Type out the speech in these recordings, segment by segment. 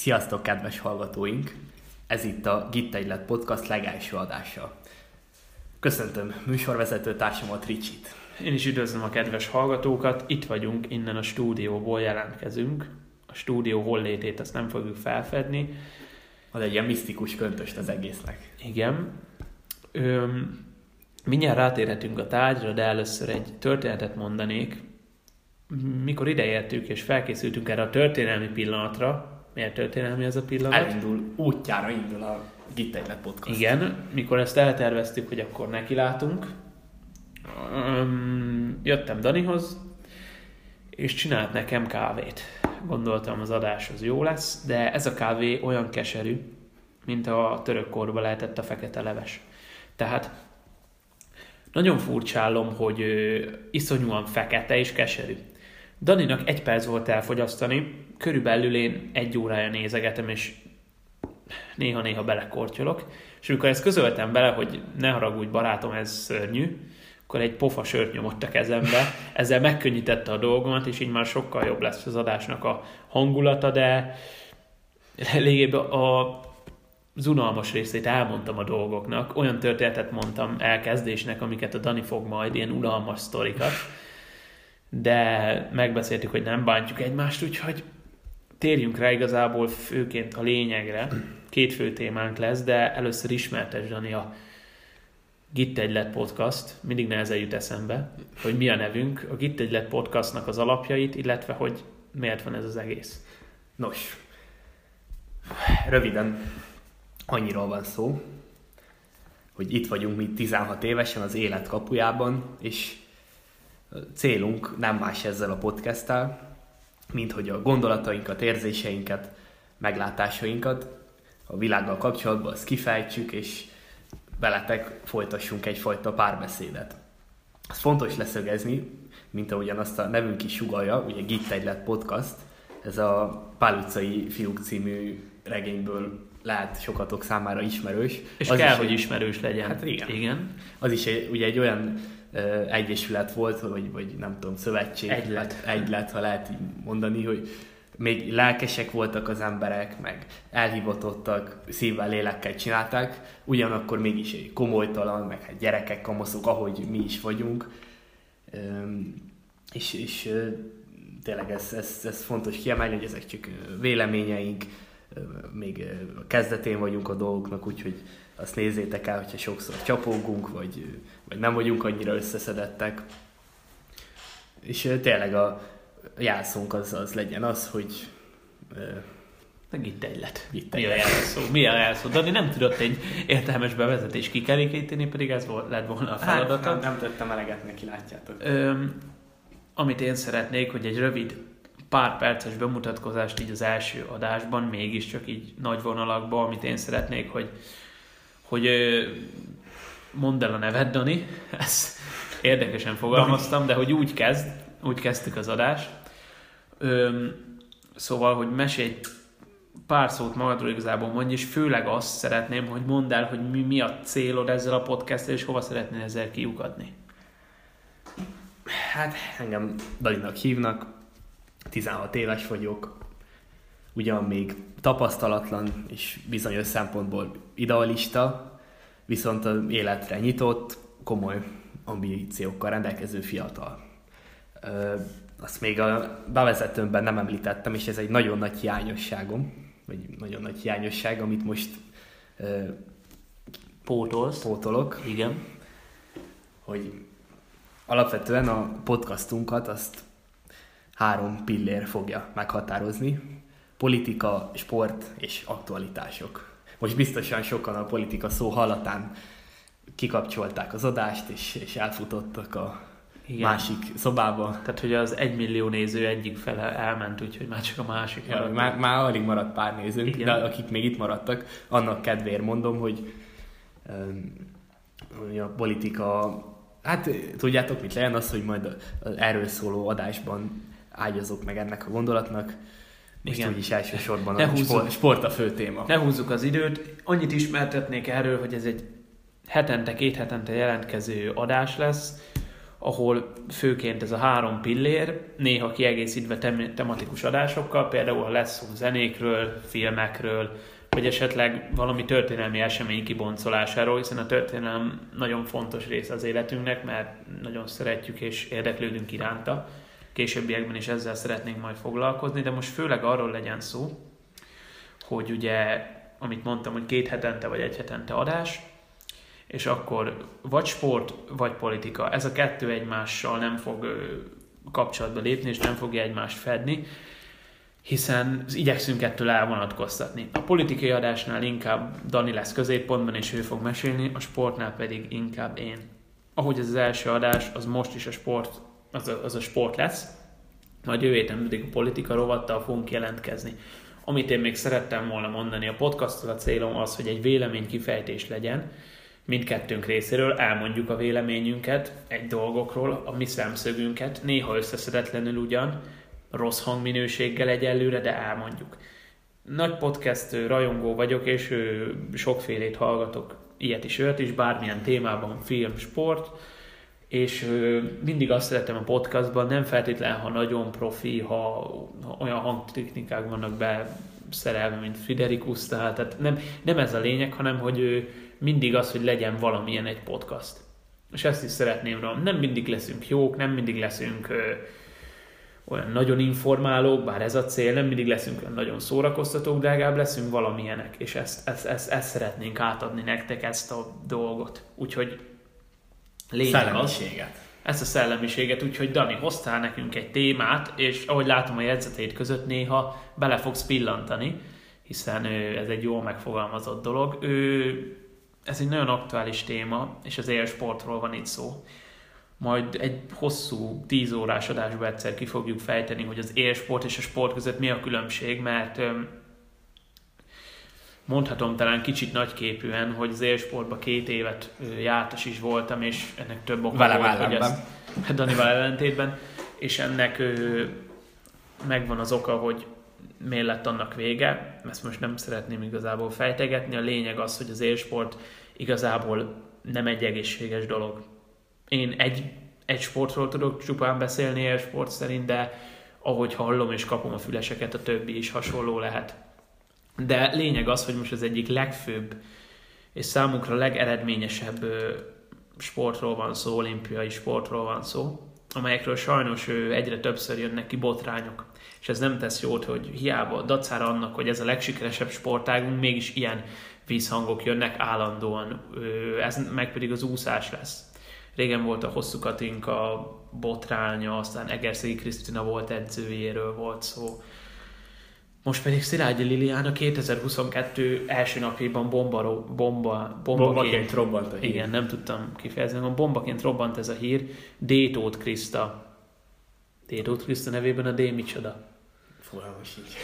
Sziasztok, kedves hallgatóink! Ez itt a Gitt Egylet Podcast legelső adása. Köszöntöm műsorvezető társamat Ricsit. Én is üdvözlöm a kedves hallgatókat, itt vagyunk, innen a stúdióból jelentkezünk. A stúdió hollétét ezt nem fogjuk felfedni. Az egy ilyen misztikus köntöst az egésznek. Igen. Öm, mindjárt rátérhetünk a tárgyra, de először egy történetet mondanék. Mikor ideértük és felkészültünk erre a történelmi pillanatra, miért történelmi ez a pillanat? Elindul, útjára indul a Gitt Egylet Podcast. Igen, mikor ezt elterveztük, hogy akkor nekilátunk, öm, jöttem Danihoz, és csinált nekem kávét. Gondoltam az adás az jó lesz, de ez a kávé olyan keserű, mint a török korban lehetett a fekete leves. Tehát nagyon furcsálom, hogy ö, iszonyúan fekete és keserű. Daninak egy perc volt elfogyasztani, körülbelül én egy órája nézegetem, és néha-néha belekortyolok. És amikor ezt közöltem bele, hogy ne haragudj barátom, ez szörnyű, akkor egy pofa sört nyomott a kezembe, ezzel megkönnyítette a dolgomat, és így már sokkal jobb lesz az adásnak a hangulata, de lényegében a az unalmas részét elmondtam a dolgoknak, olyan történetet mondtam elkezdésnek, amiket a Dani fog majd, ilyen unalmas sztorikat, de megbeszéltük, hogy nem bántjuk egymást, úgyhogy térjünk rá igazából főként a lényegre. Két fő témánk lesz, de először ismertes, Dani, a Gitt Egylet Podcast, mindig nehezen jut eszembe, hogy mi a nevünk, a Gitt Egylet Podcastnak az alapjait, illetve hogy miért van ez az egész. Nos, röviden annyiról van szó, hogy itt vagyunk mi 16 évesen az élet kapujában, és célunk nem más ezzel a podcasttel, mint hogy a gondolatainkat, érzéseinket, meglátásainkat a világgal kapcsolatban azt kifejtsük, és veletek folytassunk egyfajta párbeszédet. Ez fontos leszögezni, mint ahogyan azt a nevünk is sugalja, ugye Gitt Egylet Podcast, ez a Pál utcai fiúk című regényből lehet sokatok számára ismerős. És az kell, is hogy ismerős legyen. Hát igen. igen. Az is egy, ugye egy olyan egyesület volt, vagy, vagy nem tudom, szövetség. Egylet. Hát egylet, ha lehet így mondani, hogy még lelkesek voltak az emberek, meg elhivatottak, szívvel, lélekkel csinálták, ugyanakkor mégis egy komolytalan, meg hát gyerekek, kamaszok, ahogy mi is vagyunk. És, és tényleg ez, ez, ez fontos kiemelni, hogy ezek csak véleményeink, még a kezdetén vagyunk a dolgoknak, úgyhogy azt nézzétek el, hogyha sokszor csapógunk, vagy, vagy nem vagyunk annyira összeszedettek. És tényleg a jelszónk az, az legyen az, hogy Meg itt egylet. Gitt Mi a jelszó? Mi a jelszó? Dani nem tudott egy értelmes bevezetés kikerékíteni, pedig ez volt, lett volna a feladata. Hát, nem, nem tettem eleget neki, látjátok. Öm, amit én szeretnék, hogy egy rövid pár perces bemutatkozást így az első adásban, mégiscsak így nagy vonalakban, amit én szeretnék, hogy, hogy mondd el a neved, Dani, ezt érdekesen fogalmaztam, de hogy úgy kezd, úgy kezdtük az adást. Öm, szóval, hogy mesélj pár szót magadról igazából mondj, és főleg azt szeretném, hogy mondd el, hogy mi, mi a célod ezzel a podcasttel, és hova szeretnél ezzel kiukadni. Hát engem Dalinak hívnak, 16 éves vagyok, ugyan még tapasztalatlan és bizonyos szempontból idealista, viszont az életre nyitott, komoly ambíciókkal rendelkező fiatal. Ö, azt még a bevezetőmben nem említettem, és ez egy nagyon nagy hiányosságom, vagy nagyon nagy hiányosság, amit most ö, Pótolsz. pótolok, Igen. hogy alapvetően a podcastunkat azt három pillér fogja meghatározni. Politika, sport és aktualitások. Most biztosan sokan a politika szó hallatán kikapcsolták az adást, és, és elfutottak a Igen. Másik szobába. Tehát, hogy az egymillió néző egyik fele elment, úgyhogy már csak a másik Ja, maradt. már, már alig maradt pár nézőnk, Igen. de akik még itt maradtak, annak kedvéért mondom, hogy, hogy a politika, hát tudjátok mit legyen az, hogy majd erről szóló adásban ágyazok meg ennek a gondolatnak, most Igen. úgyis elsősorban Ne a húzzuk. sport, sport a fő téma. Ne húzzuk az időt. Annyit ismertetnék erről, hogy ez egy hetente, két hetente jelentkező adás lesz, ahol főként ez a három pillér, néha kiegészítve tem- tematikus adásokkal, például lesz szó zenékről, filmekről, vagy esetleg valami történelmi esemény kiboncolásáról, hiszen a történelem nagyon fontos része az életünknek, mert nagyon szeretjük és érdeklődünk iránta. Későbbiekben is ezzel szeretnénk majd foglalkozni, de most főleg arról legyen szó, hogy ugye, amit mondtam, hogy két hetente vagy egy hetente adás, és akkor vagy sport, vagy politika. Ez a kettő egymással nem fog kapcsolatba lépni, és nem fogja egymást fedni, hiszen igyekszünk ettől elvonatkoztatni. A politikai adásnál inkább Dani lesz középpontban, és ő fog mesélni, a sportnál pedig inkább én. Ahogy ez az első adás, az most is a sport, az a, az a sport lesz, majd jövő héten pedig a politika rovattal fogunk jelentkezni. Amit én még szerettem volna mondani, a podcasttal a célom az, hogy egy vélemény kifejtés legyen, mindkettőnk részéről elmondjuk a véleményünket egy dolgokról, a mi szemszögünket, néha összeszedetlenül ugyan, rossz hangminőséggel egyelőre, de elmondjuk. Nagy podcast rajongó vagyok, és sokfélét hallgatok, ilyet is, olyat is, bármilyen témában, film, sport, és mindig azt szeretem a podcastban, nem feltétlen, ha nagyon profi, ha olyan hangtechnikák vannak be szerelve, mint Friderikus, tehát nem, nem ez a lényeg, hanem hogy mindig az, hogy legyen valamilyen egy podcast. És ezt is szeretném rá. Nem mindig leszünk jók, nem mindig leszünk ö, olyan nagyon informálók, bár ez a cél, nem mindig leszünk olyan nagyon szórakoztatók, de legalább leszünk valamilyenek, és ezt, ezt, ezt, ezt szeretnénk átadni nektek, ezt a dolgot. Úgyhogy lényeg az, ezt a szellemiséget, úgyhogy Dani, hoztál nekünk egy témát, és ahogy látom a jegyzetét között néha bele fogsz pillantani, hiszen ez egy jól megfogalmazott dolog. Ő, ez egy nagyon aktuális téma, és az élsportról van itt szó. Majd egy hosszú, tíz órás adásban egyszer ki fogjuk fejteni, hogy az élsport és a sport között mi a különbség, mert mondhatom talán kicsit nagyképűen, hogy az élsportban két évet jártas is voltam, és ennek több oka Vele volt, hogy ezt, hát Danival ellentétben, és ennek ö, megvan az oka, hogy miért lett annak vége, ezt most nem szeretném igazából fejtegetni, a lényeg az, hogy az élsport igazából nem egy egészséges dolog. Én egy, egy sportról tudok csupán beszélni élsport szerint, de ahogy hallom és kapom a füleseket, a többi is hasonló lehet. De lényeg az, hogy most az egyik legfőbb és számunkra legeredményesebb sportról van szó, olimpiai sportról van szó, amelyekről sajnos egyre többször jönnek ki botrányok. És ez nem tesz jót, hogy hiába dacára annak, hogy ez a legsikeresebb sportágunk, mégis ilyen vízhangok jönnek állandóan. Ez meg pedig az úszás lesz. Régen volt a hosszú Katinka botránya, aztán Egerszegi Krisztina volt edzőjéről volt szó. Most pedig Szilágyi Liliana 2022 első napjában bomba, bomba, bombaként robbant a hír. Igen, nem tudtam kifejezni, a bombaként robbant ez a hír. Détót Kriszta. Détót Kriszta nevében a D micsoda? Fogalmas így.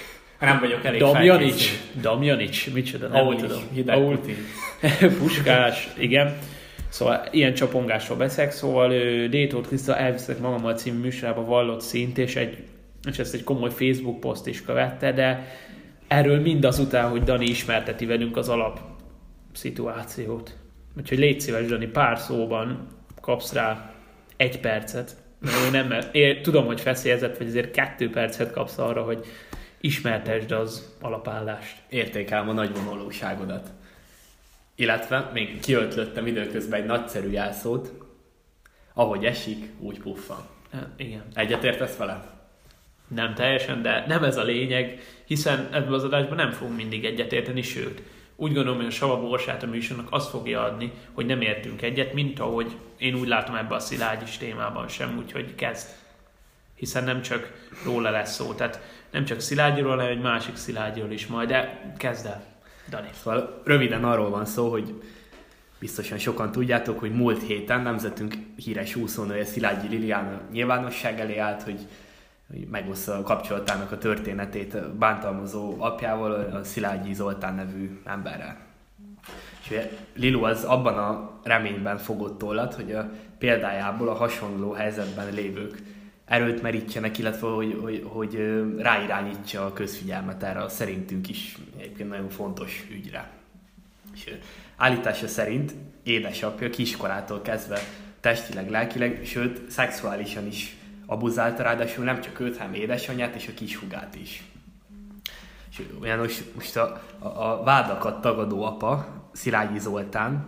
Nem vagyok elég Damjanics. Damjanics, micsoda, nem Aulis, tudom. Putin. Puskás, igen. Szóval ilyen csapongásról beszélek, szóval Détót Kriszta elviszek magammal című műsorába vallott szint, és egy és ezt egy komoly Facebook poszt is követte, de erről mindazután, hogy Dani ismerteti velünk az alap szituációt. Úgyhogy légy szíves, Dani, pár szóban kapsz rá egy percet. Én nem, én tudom, hogy feszélyezett, vagy azért kettő percet kapsz arra, hogy ismertesd az alapállást. Értékelem a nagy vonalúságodat. Illetve még kiöltlöttem időközben egy nagyszerű jelszót, ahogy esik, úgy puffan. Hát, igen. Egyetértesz vele? Nem teljesen, de nem ez a lényeg, hiszen ebben az adásban nem fogunk mindig egyetérteni, sőt, úgy gondolom, hogy a Sava Borsát a műsornak azt fogja adni, hogy nem értünk egyet, mint ahogy én úgy látom ebbe a szilágyis témában sem, úgyhogy kezd. Hiszen nem csak róla lesz szó, tehát nem csak Szilágyiról, hanem egy másik Szilágyiról is majd, de kezd el, Dani. Szóval röviden arról van szó, hogy biztosan sokan tudjátok, hogy múlt héten nemzetünk híres úszónője Szilágyi Liliana nyilvánosság elé állt, hogy hogy megoszta a kapcsolatának a történetét bántalmazó apjával, a Szilágyi Zoltán nevű emberrel. És Lilu az abban a reményben fogott tollat, hogy a példájából a hasonló helyzetben lévők erőt merítsenek, illetve hogy, hogy, hogy ráirányítsa a közfigyelmet erre a szerintünk is egyébként nagyon fontos ügyre. És állítása szerint édesapja kiskorától kezdve testileg, lelkileg, sőt, szexuálisan is abuzálta, ráadásul nem csak őt, hanem édesanyját és a kishugát is. És most, most a, a, a vádakat tagadó apa, Szilágyi Zoltán,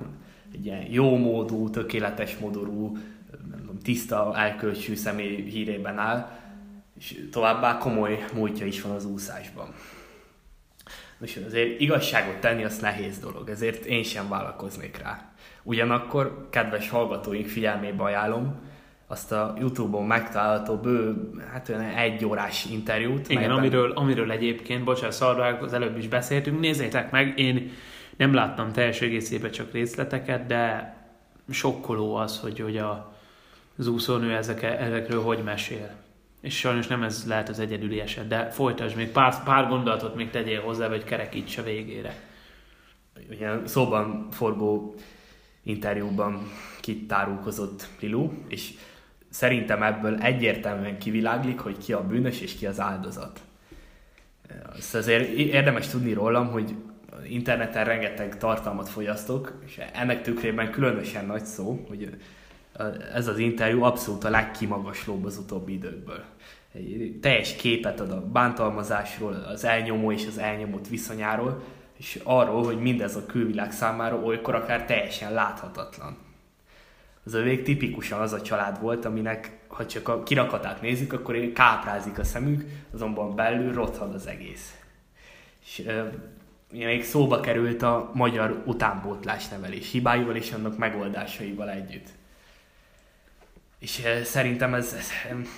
egy ilyen jó módú, tökéletes modorú, nem tudom, tiszta, elkölcsű személy hírében áll, és továbbá komoly múltja is van az úszásban. Most azért igazságot tenni az nehéz dolog, ezért én sem vállalkoznék rá. Ugyanakkor, kedves hallgatóink figyelmébe ajánlom, azt a Youtube-on megtalálható bő, hát olyan egy órás interjút. Igen, melyben... amiről, amiről egyébként, bocsánat, szarvák, az előbb is beszéltünk, nézzétek meg, én nem láttam teljes egészében csak részleteket, de sokkoló az, hogy, hogy a, az úszónő ezek, ezekről hogy mesél. És sajnos nem ez lehet az egyedüli eset, de folytasd még pár, pár gondolatot még tegyél hozzá, vagy kerekíts a végére. Ugye szóban forgó interjúban kitárulkozott Lilu, és szerintem ebből egyértelműen kiviláglik, hogy ki a bűnös és ki az áldozat. Azt azért érdemes tudni rólam, hogy interneten rengeteg tartalmat fogyasztok, és ennek tükrében különösen nagy szó, hogy ez az interjú abszolút a legkimagaslóbb az utóbbi időkből. Egy teljes képet ad a bántalmazásról, az elnyomó és az elnyomott viszonyáról, és arról, hogy mindez a külvilág számára olykor akár teljesen láthatatlan. Az övék tipikusan az a család volt, aminek, ha csak a kirakatát nézzük, akkor káprázik a szemük, azonban belül rothad az egész. És még szóba került a magyar utánpótlás nevelés hibáival és annak megoldásaival együtt. És szerintem ez, ez,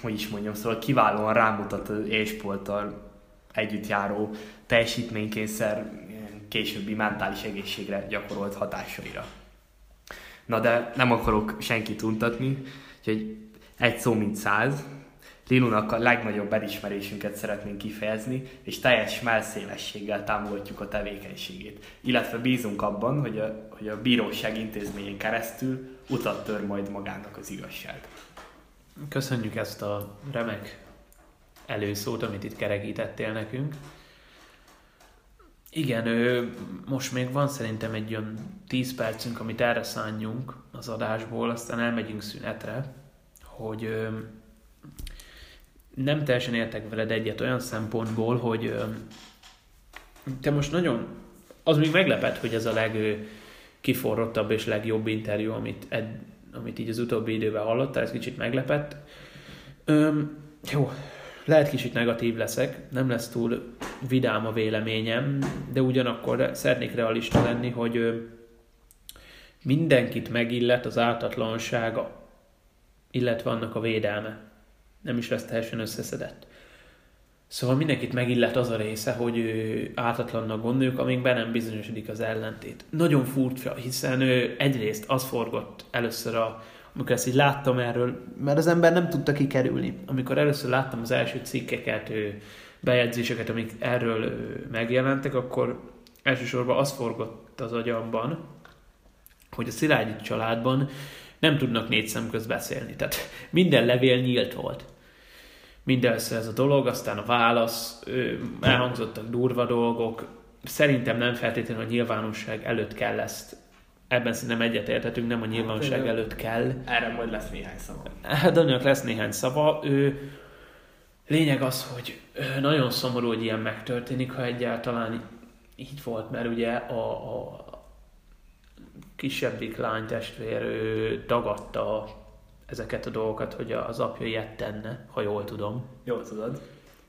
hogy is mondjam, szóval kiválóan rámutat az élsporttal együtt járó teljesítménykényszer későbbi mentális egészségre gyakorolt hatásaira. Na de nem akarok senkit untatni, úgyhogy egy szó mint száz, Linunak a legnagyobb elismerésünket szeretnénk kifejezni, és teljes melszélességgel támogatjuk a tevékenységét. Illetve bízunk abban, hogy a, hogy a bíróság intézményén keresztül utat tör majd magának az igazság. Köszönjük ezt a remek előszót, amit itt kerekítettél nekünk. Igen, ő, most még van szerintem egy olyan 10 percünk, amit erre szánjunk az adásból, aztán elmegyünk szünetre, hogy nem teljesen értek veled egyet olyan szempontból, hogy te most nagyon, az még meglepet, hogy ez a legkiforrottabb és legjobb interjú, amit, ed, amit így az utóbbi időben hallottál, ez kicsit meglepett. Öm, jó, lehet kicsit negatív leszek, nem lesz túl vidám a véleményem, de ugyanakkor szeretnék realista lenni, hogy mindenkit megillet az ártatlansága, illetve annak a védelme nem is lesz teljesen összeszedett. Szóval mindenkit megillet az a része, hogy ő ártatlannak gondoljuk, amíg be nem bizonyosodik az ellentét. Nagyon furcsa, hiszen ő egyrészt az forgott először, a, amikor ezt így láttam erről, mert az ember nem tudta kikerülni. Amikor először láttam az első cikkeket, bejegyzéseket, amik erről megjelentek, akkor elsősorban az forgott az agyamban, hogy a Szilágyi családban nem tudnak négy szem közt beszélni. Tehát minden levél nyílt volt. Mindenször ez a dolog, aztán a válasz, elhangzottak durva dolgok. Szerintem nem feltétlenül a nyilvánosság előtt kell ezt ebben szerintem egyetértetünk, nem a nyilvánosság hát, előtt kell. Erre majd lesz néhány szava. Hát Danielnek lesz néhány szava. Ő, lényeg az, hogy nagyon szomorú, hogy ilyen megtörténik, ha egyáltalán így volt, mert ugye a, a kisebbik lány testvér ő tagadta ezeket a dolgokat, hogy az apja ilyet tenne, ha jól tudom. Jól tudod.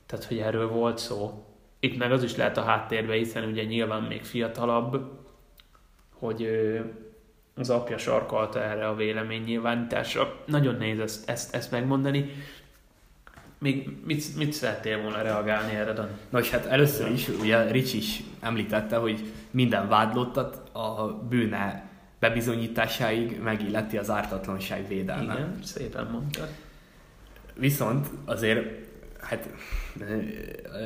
Tehát, hogy erről volt szó. Itt meg az is lehet a háttérbe, hiszen ugye nyilván még fiatalabb, hogy az apja sarkalta erre a nyilvánításra. Nagyon nehéz ezt, ezt, ezt megmondani. Még mit, mit szerettél volna reagálni erre, Dan? Nos, hát először is, ugye Rich is említette, hogy minden vádlottat a bűne bebizonyításáig megilleti az ártatlanság védelme. Igen, szépen mondtad. Viszont azért, hát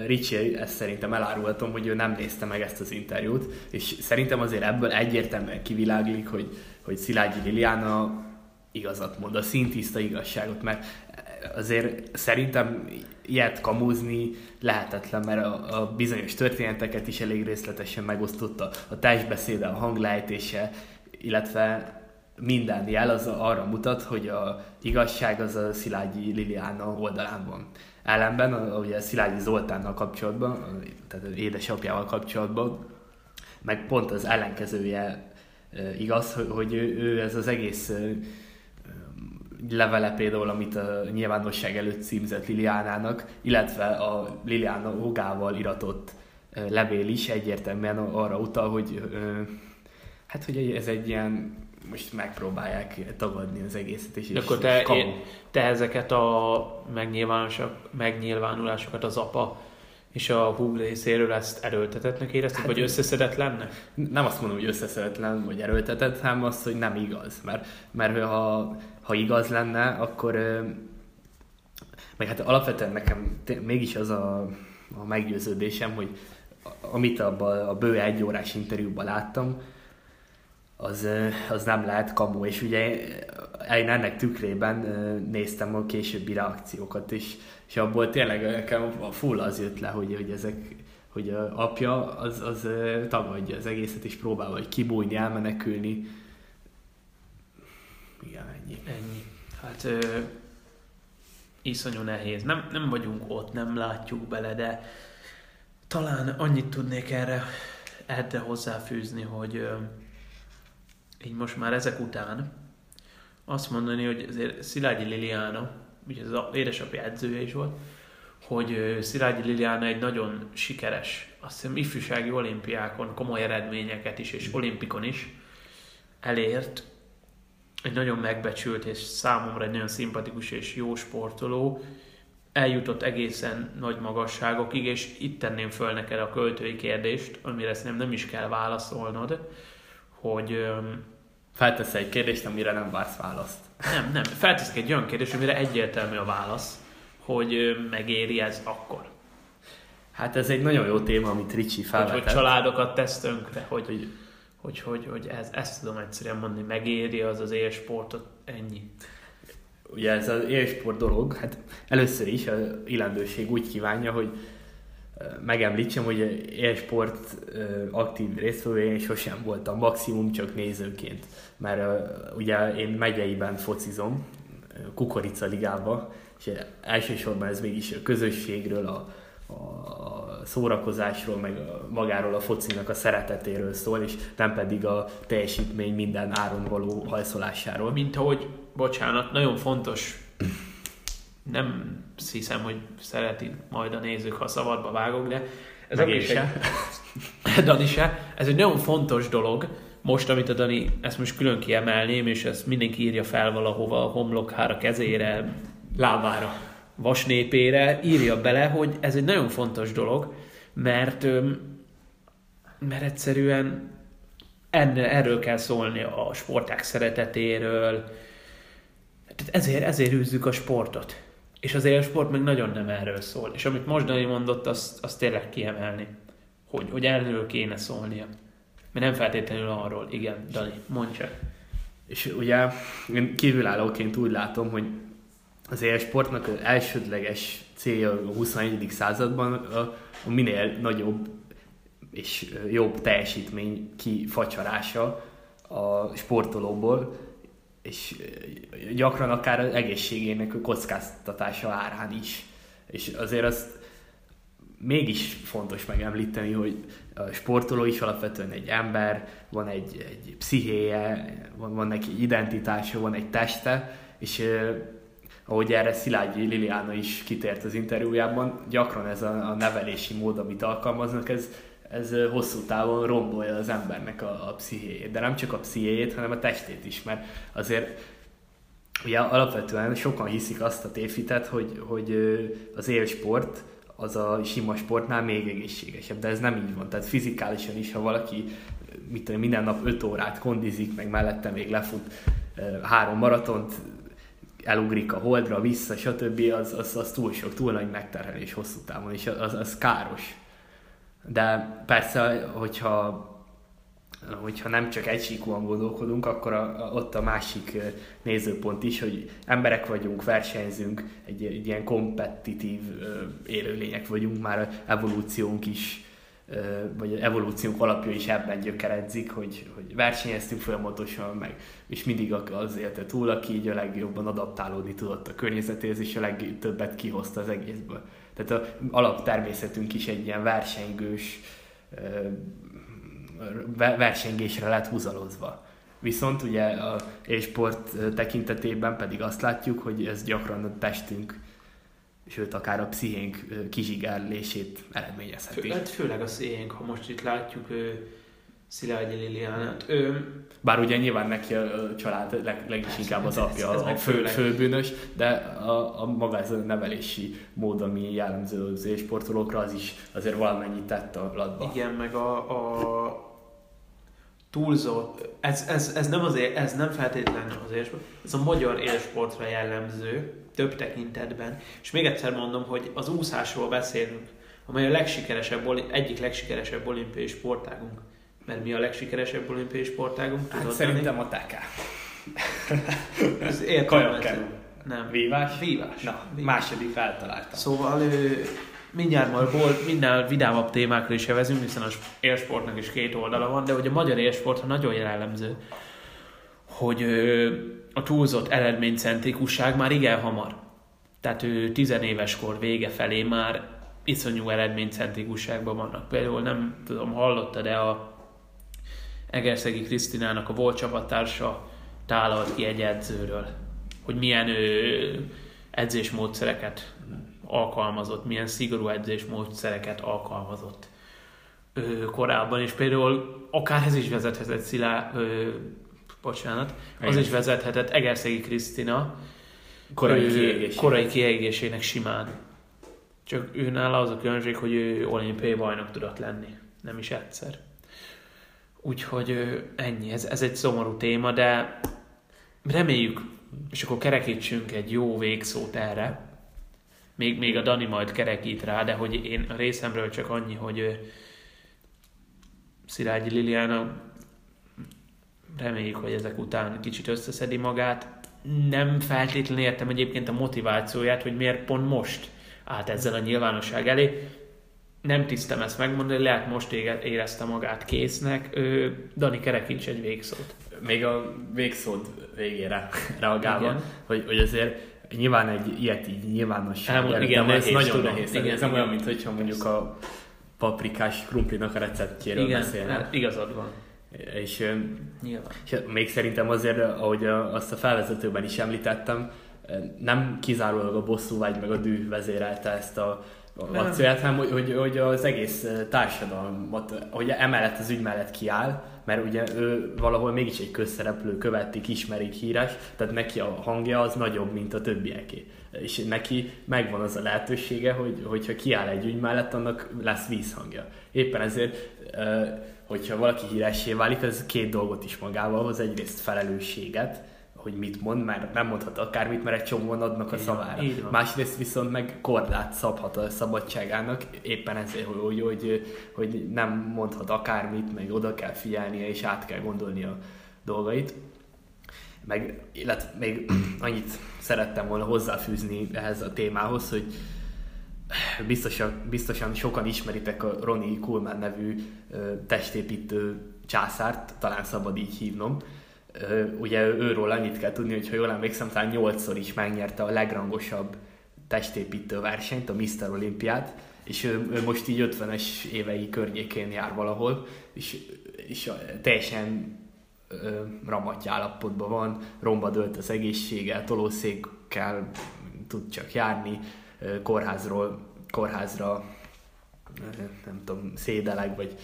Ricsi, ezt szerintem elárulhatom, hogy ő nem nézte meg ezt az interjút, és szerintem azért ebből egyértelműen kiviláglik, hogy, hogy Szilágyi Liliana igazat mond, a szintiszta igazságot, mert azért szerintem ilyet kamúzni lehetetlen, mert a, a bizonyos történeteket is elég részletesen megosztotta, a testbeszéde, a hanglejtése, illetve minden jel az arra mutat, hogy a igazság az a Szilágyi Liliana oldalán van. Ellenben, ugye Szilágyi Zoltánnal kapcsolatban, tehát édesapjával kapcsolatban, meg pont az ellenkezője igaz, hogy ő, ő ez az egész levele például, amit a nyilvánosság előtt címzett Liliánának, illetve a Liliana Ogával iratott levél is egyértelműen arra utal, hogy hát hogy ez egy ilyen most megpróbálják tagadni az egészet. És, akkor te, én, te ezeket a megnyilvánulásokat az apa és a húg részéről ezt erőltetetnek érezted, hát, vagy összeszedetlennek? Nem azt mondom, hogy összeszedetlen, vagy erőltetett, hanem azt, hogy nem igaz. Mert, mert ha, ha igaz lenne, akkor meg hát alapvetően nekem mégis az a, a meggyőződésem, hogy amit abban a bő egy órás interjúban láttam, az, az nem lehet kamu, és ugye én ennek tükrében néztem a későbbi reakciókat, és, és abból tényleg nekem a full az jött le, hogy, hogy ezek, hogy a apja az, az tagadja az egészet, és próbál vagy kibújni, elmenekülni. Igen, ennyi. Ennyi. Hát ö, iszonyú nehéz. Nem, nem vagyunk ott, nem látjuk bele, de talán annyit tudnék erre, erre hozzáfűzni, hogy ö, így most már ezek után azt mondani, hogy azért Szilágyi Liliana, ugye az édesapja edzője is volt, hogy Szilágyi Liliana egy nagyon sikeres, azt hiszem ifjúsági olimpiákon komoly eredményeket is, és olimpikon is elért, egy nagyon megbecsült és számomra egy nagyon szimpatikus és jó sportoló, eljutott egészen nagy magasságokig, és itt tenném föl neked a költői kérdést, amire szerintem nem is kell válaszolnod, hogy Feltesz egy kérdést, amire nem vársz választ. Nem, nem. Feltesz egy olyan kérdést, amire egyértelmű a válasz, hogy megéri ez akkor. Hát ez egy nagyon jó téma, amit Ricsi felvetett. Hogy, hogy családokat tesz tönkre, hogy, hogy, hogy, hogy, hogy ez, ezt tudom egyszerűen mondani, megéri az az élsportot, ennyi. Ugye ez az élsport dolog, hát először is a illendőség úgy kívánja, hogy megemlítsem, hogy élsport aktív résztvevője én sosem voltam, maximum csak nézőként. Mert ugye én megyeiben focizom, Kukorica ligába, és elsősorban ez mégis a közösségről, a, a szórakozásról, meg a, magáról a focinak a szeretetéről szól, és nem pedig a teljesítmény minden áron való hajszolásáról. Mint ahogy, bocsánat, nagyon fontos nem hiszem, hogy szereti majd a nézők, ha szabadba vágok, de ez Meg is se. Dani se. Ez egy nagyon fontos dolog, most, amit a Dani, ezt most külön kiemelném, és ezt mindenki írja fel valahova, a homlokhára, kezére, lábára, vasnépére, írja bele, hogy ez egy nagyon fontos dolog, mert, mert egyszerűen enne, erről kell szólni a sporták szeretetéről, tehát ezért, ezért űzzük a sportot. És az élsport meg nagyon nem erről szól. És amit most Dani mondott, azt, azt tényleg kiemelni, hogy, hogy erről kéne szólnia. Mert nem feltétlenül arról. Igen, Dani, mondja. És ugye én kívülállóként úgy látom, hogy az élsportnak az elsődleges célja a 21. században a, a minél nagyobb és jobb teljesítmény kifacsarása a sportolóból, és gyakran akár az egészségének a kockáztatása árán is. És azért azt mégis fontos megemlíteni, hogy a sportoló is alapvetően egy ember, van egy, egy pszichéje, van, van neki egy identitása, van egy teste, és ahogy erre Szilágyi Liliana is kitért az interjújában, gyakran ez a, a nevelési mód, amit alkalmaznak, ez ez hosszú távon rombolja az embernek a, a pszichéjét. De nem csak a pszichéjét, hanem a testét is, mert azért ugye alapvetően sokan hiszik azt a tévhitet, hogy, hogy az élsport az a sima sportnál még egészségesebb, de ez nem így van. Tehát fizikálisan is, ha valaki mit tudom, minden nap 5 órát kondizik, meg mellette még lefut három maratont, elugrik a holdra, vissza, stb., az, az, az túl sok, túl nagy megterhelés hosszú távon, és az, az káros de persze, hogyha hogyha nem csak egysíkúan gondolkodunk, akkor a, a, ott a másik nézőpont is, hogy emberek vagyunk, versenyzünk, egy, egy ilyen kompetitív élőlények vagyunk, már evolúciónk is vagy evolúciónk alapja is ebben gyökeredzik, hogy, hogy versenyeztünk folyamatosan, meg, és mindig az élte túl, aki így a legjobban adaptálódni tudott a környezetéhez, és a legtöbbet kihozta az egészből. Tehát a alaptermészetünk is egy ilyen versengős, versengésre lett húzalozva. Viszont ugye a élsport tekintetében pedig azt látjuk, hogy ez gyakran a testünk sőt akár a pszichénk kizsigárlését eredményezheti. Fő, hát főleg a pszichénk, ha most itt látjuk Szilágyi Liliánát. Ő... Bár ugye nyilván neki a család leg, legis inkább az apja ez, ez a fő, főbűnös, de a, a maga ez a nevelési mód, ami jellemző az sportolókra, az is azért valamennyit tett a latba. Igen, meg a, a túlzott, ez, ez, ez, nem azért, ez nem feltétlenül az élsport, ez a magyar élsportra jellemző, több tekintetben. És még egyszer mondom, hogy az úszásról beszélünk, amely a legsikeresebb, egyik legsikeresebb olimpiai sportágunk. Mert mi a legsikeresebb olimpiai sportágunk? Hát szerintem a TK. Ez értelmetlen. Nem. Vívás? Vívás. Na, Vívás. második feltaláltam. Szóval ő, mindjárt majd ból, minden vidámabb témákra is evezünk, hiszen az élsportnak is két oldala van, de hogy a magyar élsport nagyon jellemző, hogy a túlzott eredménycentrikusság már igen hamar. Tehát ő tizenéves kor vége felé már iszonyú eredménycentrikusságban vannak. Például nem tudom, hallotta, de a Egerszegi Krisztinának a volt csapattársa tálalt ki egy edzőről, hogy milyen ő edzésmódszereket alkalmazott, milyen szigorú edzésmódszereket alkalmazott ő, korábban, és például akár ez is vezethetett Szilá, ö, bocsánat, az Igen. is vezethetett Egerszegi Krisztina korai, kiégés. korai kiegésének simán. Csak ő nála az a különbség, hogy ő olimpiai bajnok tudott lenni. Nem is egyszer. Úgyhogy ennyi, ez, ez egy szomorú téma, de reméljük, és akkor kerekítsünk egy jó végszót erre. Még, még a Dani majd kerekít rá, de hogy én a részemről csak annyi, hogy Szilágyi Liliana reméljük, hogy ezek után kicsit összeszedi magát. Nem feltétlenül értem egyébként a motivációját, hogy miért pont most állt ezzel a nyilvánosság elé. Nem tisztem ezt megmondani, lehet most érezte magát késznek. Dani kerekíts egy végszót. Még a végszót végére reagálva, hogy, hogy azért nyilván egy ilyet így nyilvánosság Elmond, igen, nehéz, ez nagyon tudom, nehéz. Igen, ez nem olyan, mint hogyha mondjuk a paprikás krumplinak a receptjéről igen, beszélne. Hát igazad van. És, Nyilván. és még szerintem azért, ahogy azt a felvezetőben is említettem, nem kizárólag a bosszú vagy meg a dű vezérelte ezt a akcióját, hanem hogy, hogy, hogy az egész társadalmat, hogy emellett az ügy mellett kiáll, mert ugye ő valahol mégis egy közszereplő, követik, ismerik, híres, tehát neki a hangja az nagyobb, mint a többieké. És neki megvan az a lehetősége, hogy, hogyha kiáll egy ügy mellett, annak lesz vízhangja. Éppen ezért, hogyha valaki híressé válik, ez két dolgot is magával hoz, egyrészt felelősséget, hogy mit mond, mert nem mondhat akármit, mert egy csomóan adnak a szavára. Másrészt viszont meg korlát szabhat a szabadságának, éppen ezért, hogy, hogy, hogy nem mondhat akármit, meg oda kell figyelnie, és át kell gondolni a dolgait. Meg, illetve még annyit szerettem volna hozzáfűzni ehhez a témához, hogy biztosan, biztosan sokan ismeritek a Ronnie Coleman nevű testépítő császárt, talán szabad így hívnom, ugye őről annyit kell tudni, hogy ha jól emlékszem, talán nyolcszor is megnyerte a legrangosabb testépítő versenyt, a Mr. Olimpiát, és ő, ő most így 50-es évei környékén jár valahol, és, és teljesen ö, ramatja állapotban van, romba dölt az egészsége, tolószékkel tud csak járni, kórházról kórházra nem tudom, szédeleg, vagy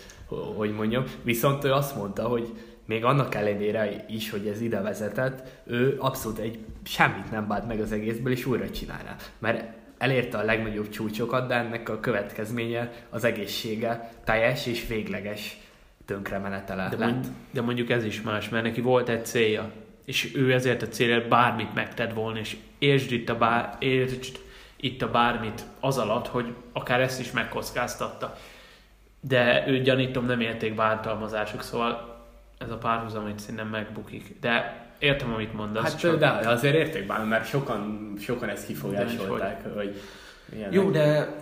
hogy mondjam. Viszont ő azt mondta, hogy még annak ellenére is, hogy ez ide vezetett, ő abszolút egy semmit nem bánt meg az egészből, és újra csinálná. Mert elérte a legnagyobb csúcsokat, de ennek a következménye az egészsége teljes és végleges tönkremenetele de, mond, de mondjuk ez is más, mert neki volt egy célja, és ő ezért a célért bármit megtett volna, és értsd itt a, bár, értsd itt a bármit az alatt, hogy akár ezt is megkockáztatta. De ő gyanítom nem érték bántalmazások, szóval ez a párhuzam itt szerintem megbukik. De értem, amit mondasz. Hát csak... de azért érték bár, mert sokan, sokan ezt kifolyásolták, hogy ilyenek. Jó, de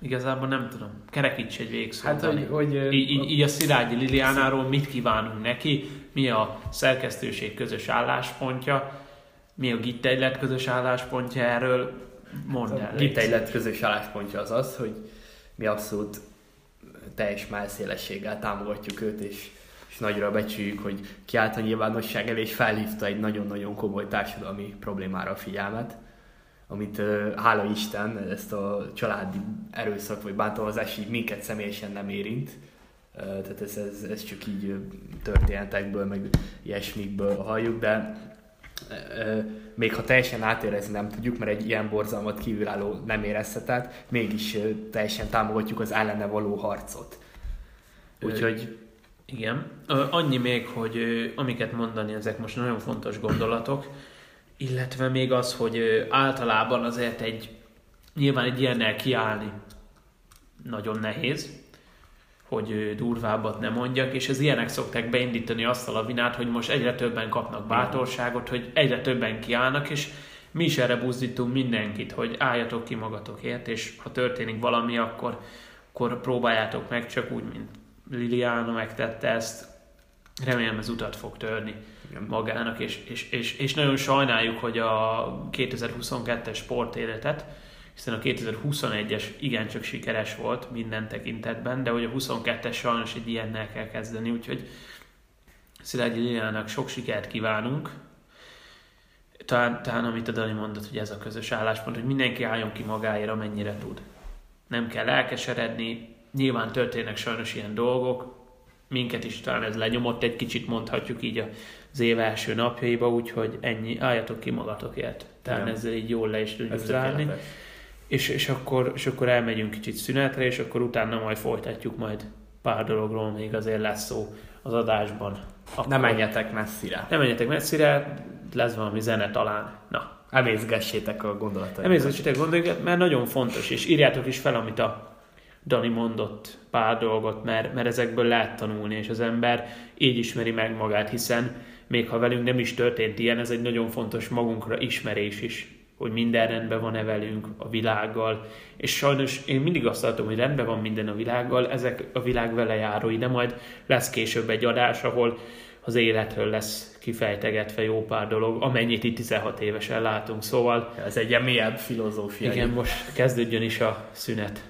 Igazából nem tudom. Kerekíts egy végszót, Hát, hogy, hogy így, így, így a Szilágyi Liliánáról mit kívánunk neki, mi a szerkesztőség közös álláspontja, mi a Gittejlet közös álláspontja erről, mondd el. A légy Gittejlet közös álláspontja az az, hogy mi abszolút teljes májszélességgel támogatjuk őt, és, és nagyra becsüljük, hogy kiállt a nyilvánosság elé, és felhívta egy nagyon-nagyon komoly társadalmi problémára a figyelmet, amit hála Isten, ezt a családi erőszak vagy bántalmazás így minket személyesen nem érint. Tehát ez, ez, ez csak így történetekből, meg ilyesmikből halljuk, de még ha teljesen átérezni nem tudjuk, mert egy ilyen borzalmat kívülálló nem érezhetett, mégis teljesen támogatjuk az ellene való harcot. Úgyhogy Igen. Annyi még, hogy amiket mondani, ezek most nagyon fontos gondolatok, illetve még az, hogy általában azért egy, nyilván egy ilyennel kiállni nagyon nehéz, hogy durvábbat nem mondjak, és az ilyenek szokták beindítani azt a lavinát, hogy most egyre többen kapnak bátorságot, hogy egyre többen kiállnak, és mi is erre buzdítunk mindenkit, hogy álljatok ki magatokért, és ha történik valami, akkor, akkor próbáljátok meg, csak úgy, mint Liliana megtette ezt, remélem ez utat fog törni igen. magának, és, és, és, és nagyon sajnáljuk, hogy a 2022-es sportéletet, hiszen a 2021-es igencsak sikeres volt minden tekintetben, de hogy a 22-es sajnos egy ilyennel kell kezdeni, úgyhogy Szilágyi Liliának sok sikert kívánunk. Talán, talán amit a Dani mondott, hogy ez a közös álláspont, hogy mindenki álljon ki magáért, amennyire tud. Nem kell elkeseredni, nyilván történnek sajnos ilyen dolgok, minket is talán ez lenyomott egy kicsit, mondhatjuk így az év első napjaiba, úgyhogy ennyi, álljatok ki magatokért. Tehát Igen. ezzel így jól le is tudjuk zárni. És, és, akkor, és akkor elmegyünk kicsit szünetre, és akkor utána majd folytatjuk majd pár dologról még azért lesz szó az adásban. Akkor Ne menjetek messzire. Ne menjetek messzire, lesz valami zene talán. Na, Emészgessétek a gondolataikat. emészítsétek gondolatokat, mert nagyon fontos, és írjátok is fel, amit a Dani mondott pár dolgot, mert, mert ezekből lehet tanulni, és az ember így ismeri meg magát, hiszen még ha velünk nem is történt ilyen, ez egy nagyon fontos magunkra ismerés is, hogy minden rendben van-e velünk a világgal, és sajnos én mindig azt tartom, hogy rendben van minden a világgal, ezek a világ velejárói, de majd lesz később egy adás, ahol az életről lesz kifejtegetve jó pár dolog, amennyit itt 16 évesen látunk, szóval Ez egy ilyen mélyebb filozófia. igen, most kezdődjön is a szünet.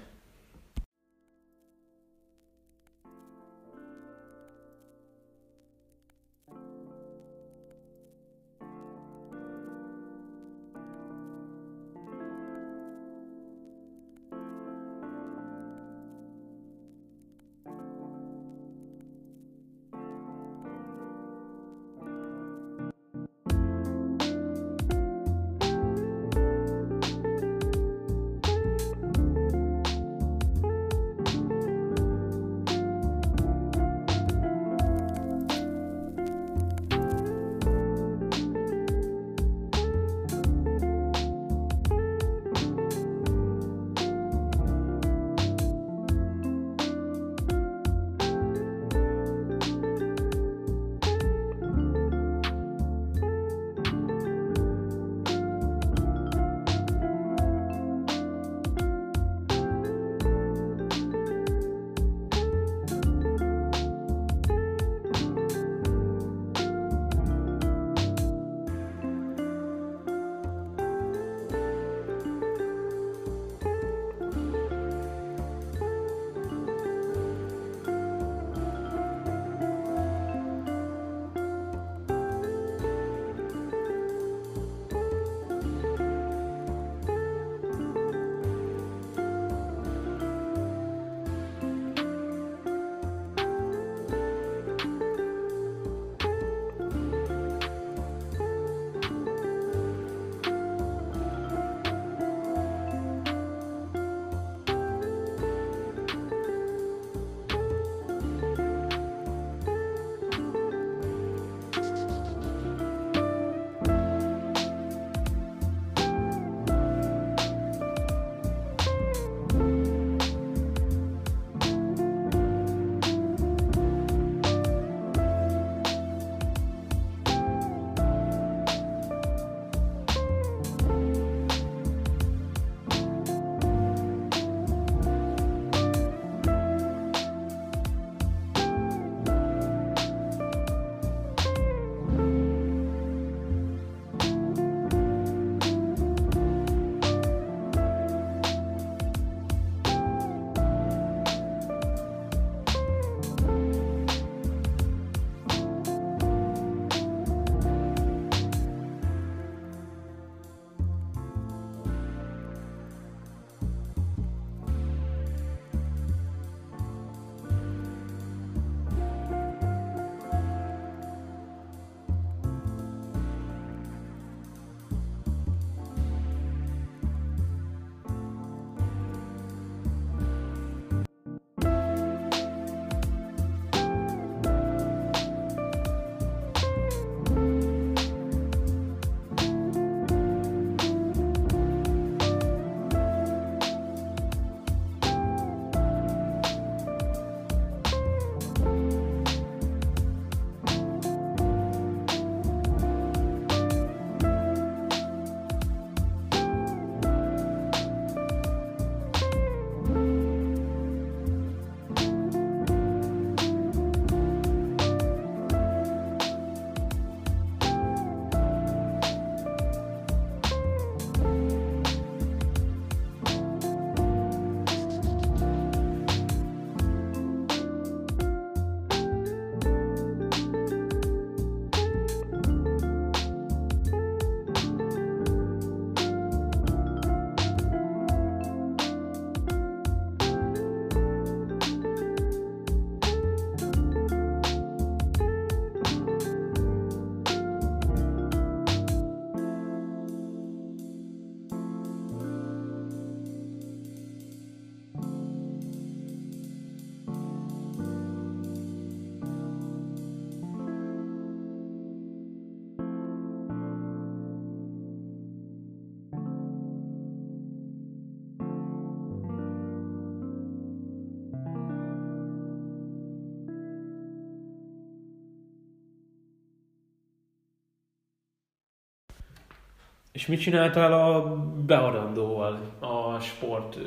És mit csináltál a beadandóval, a sport?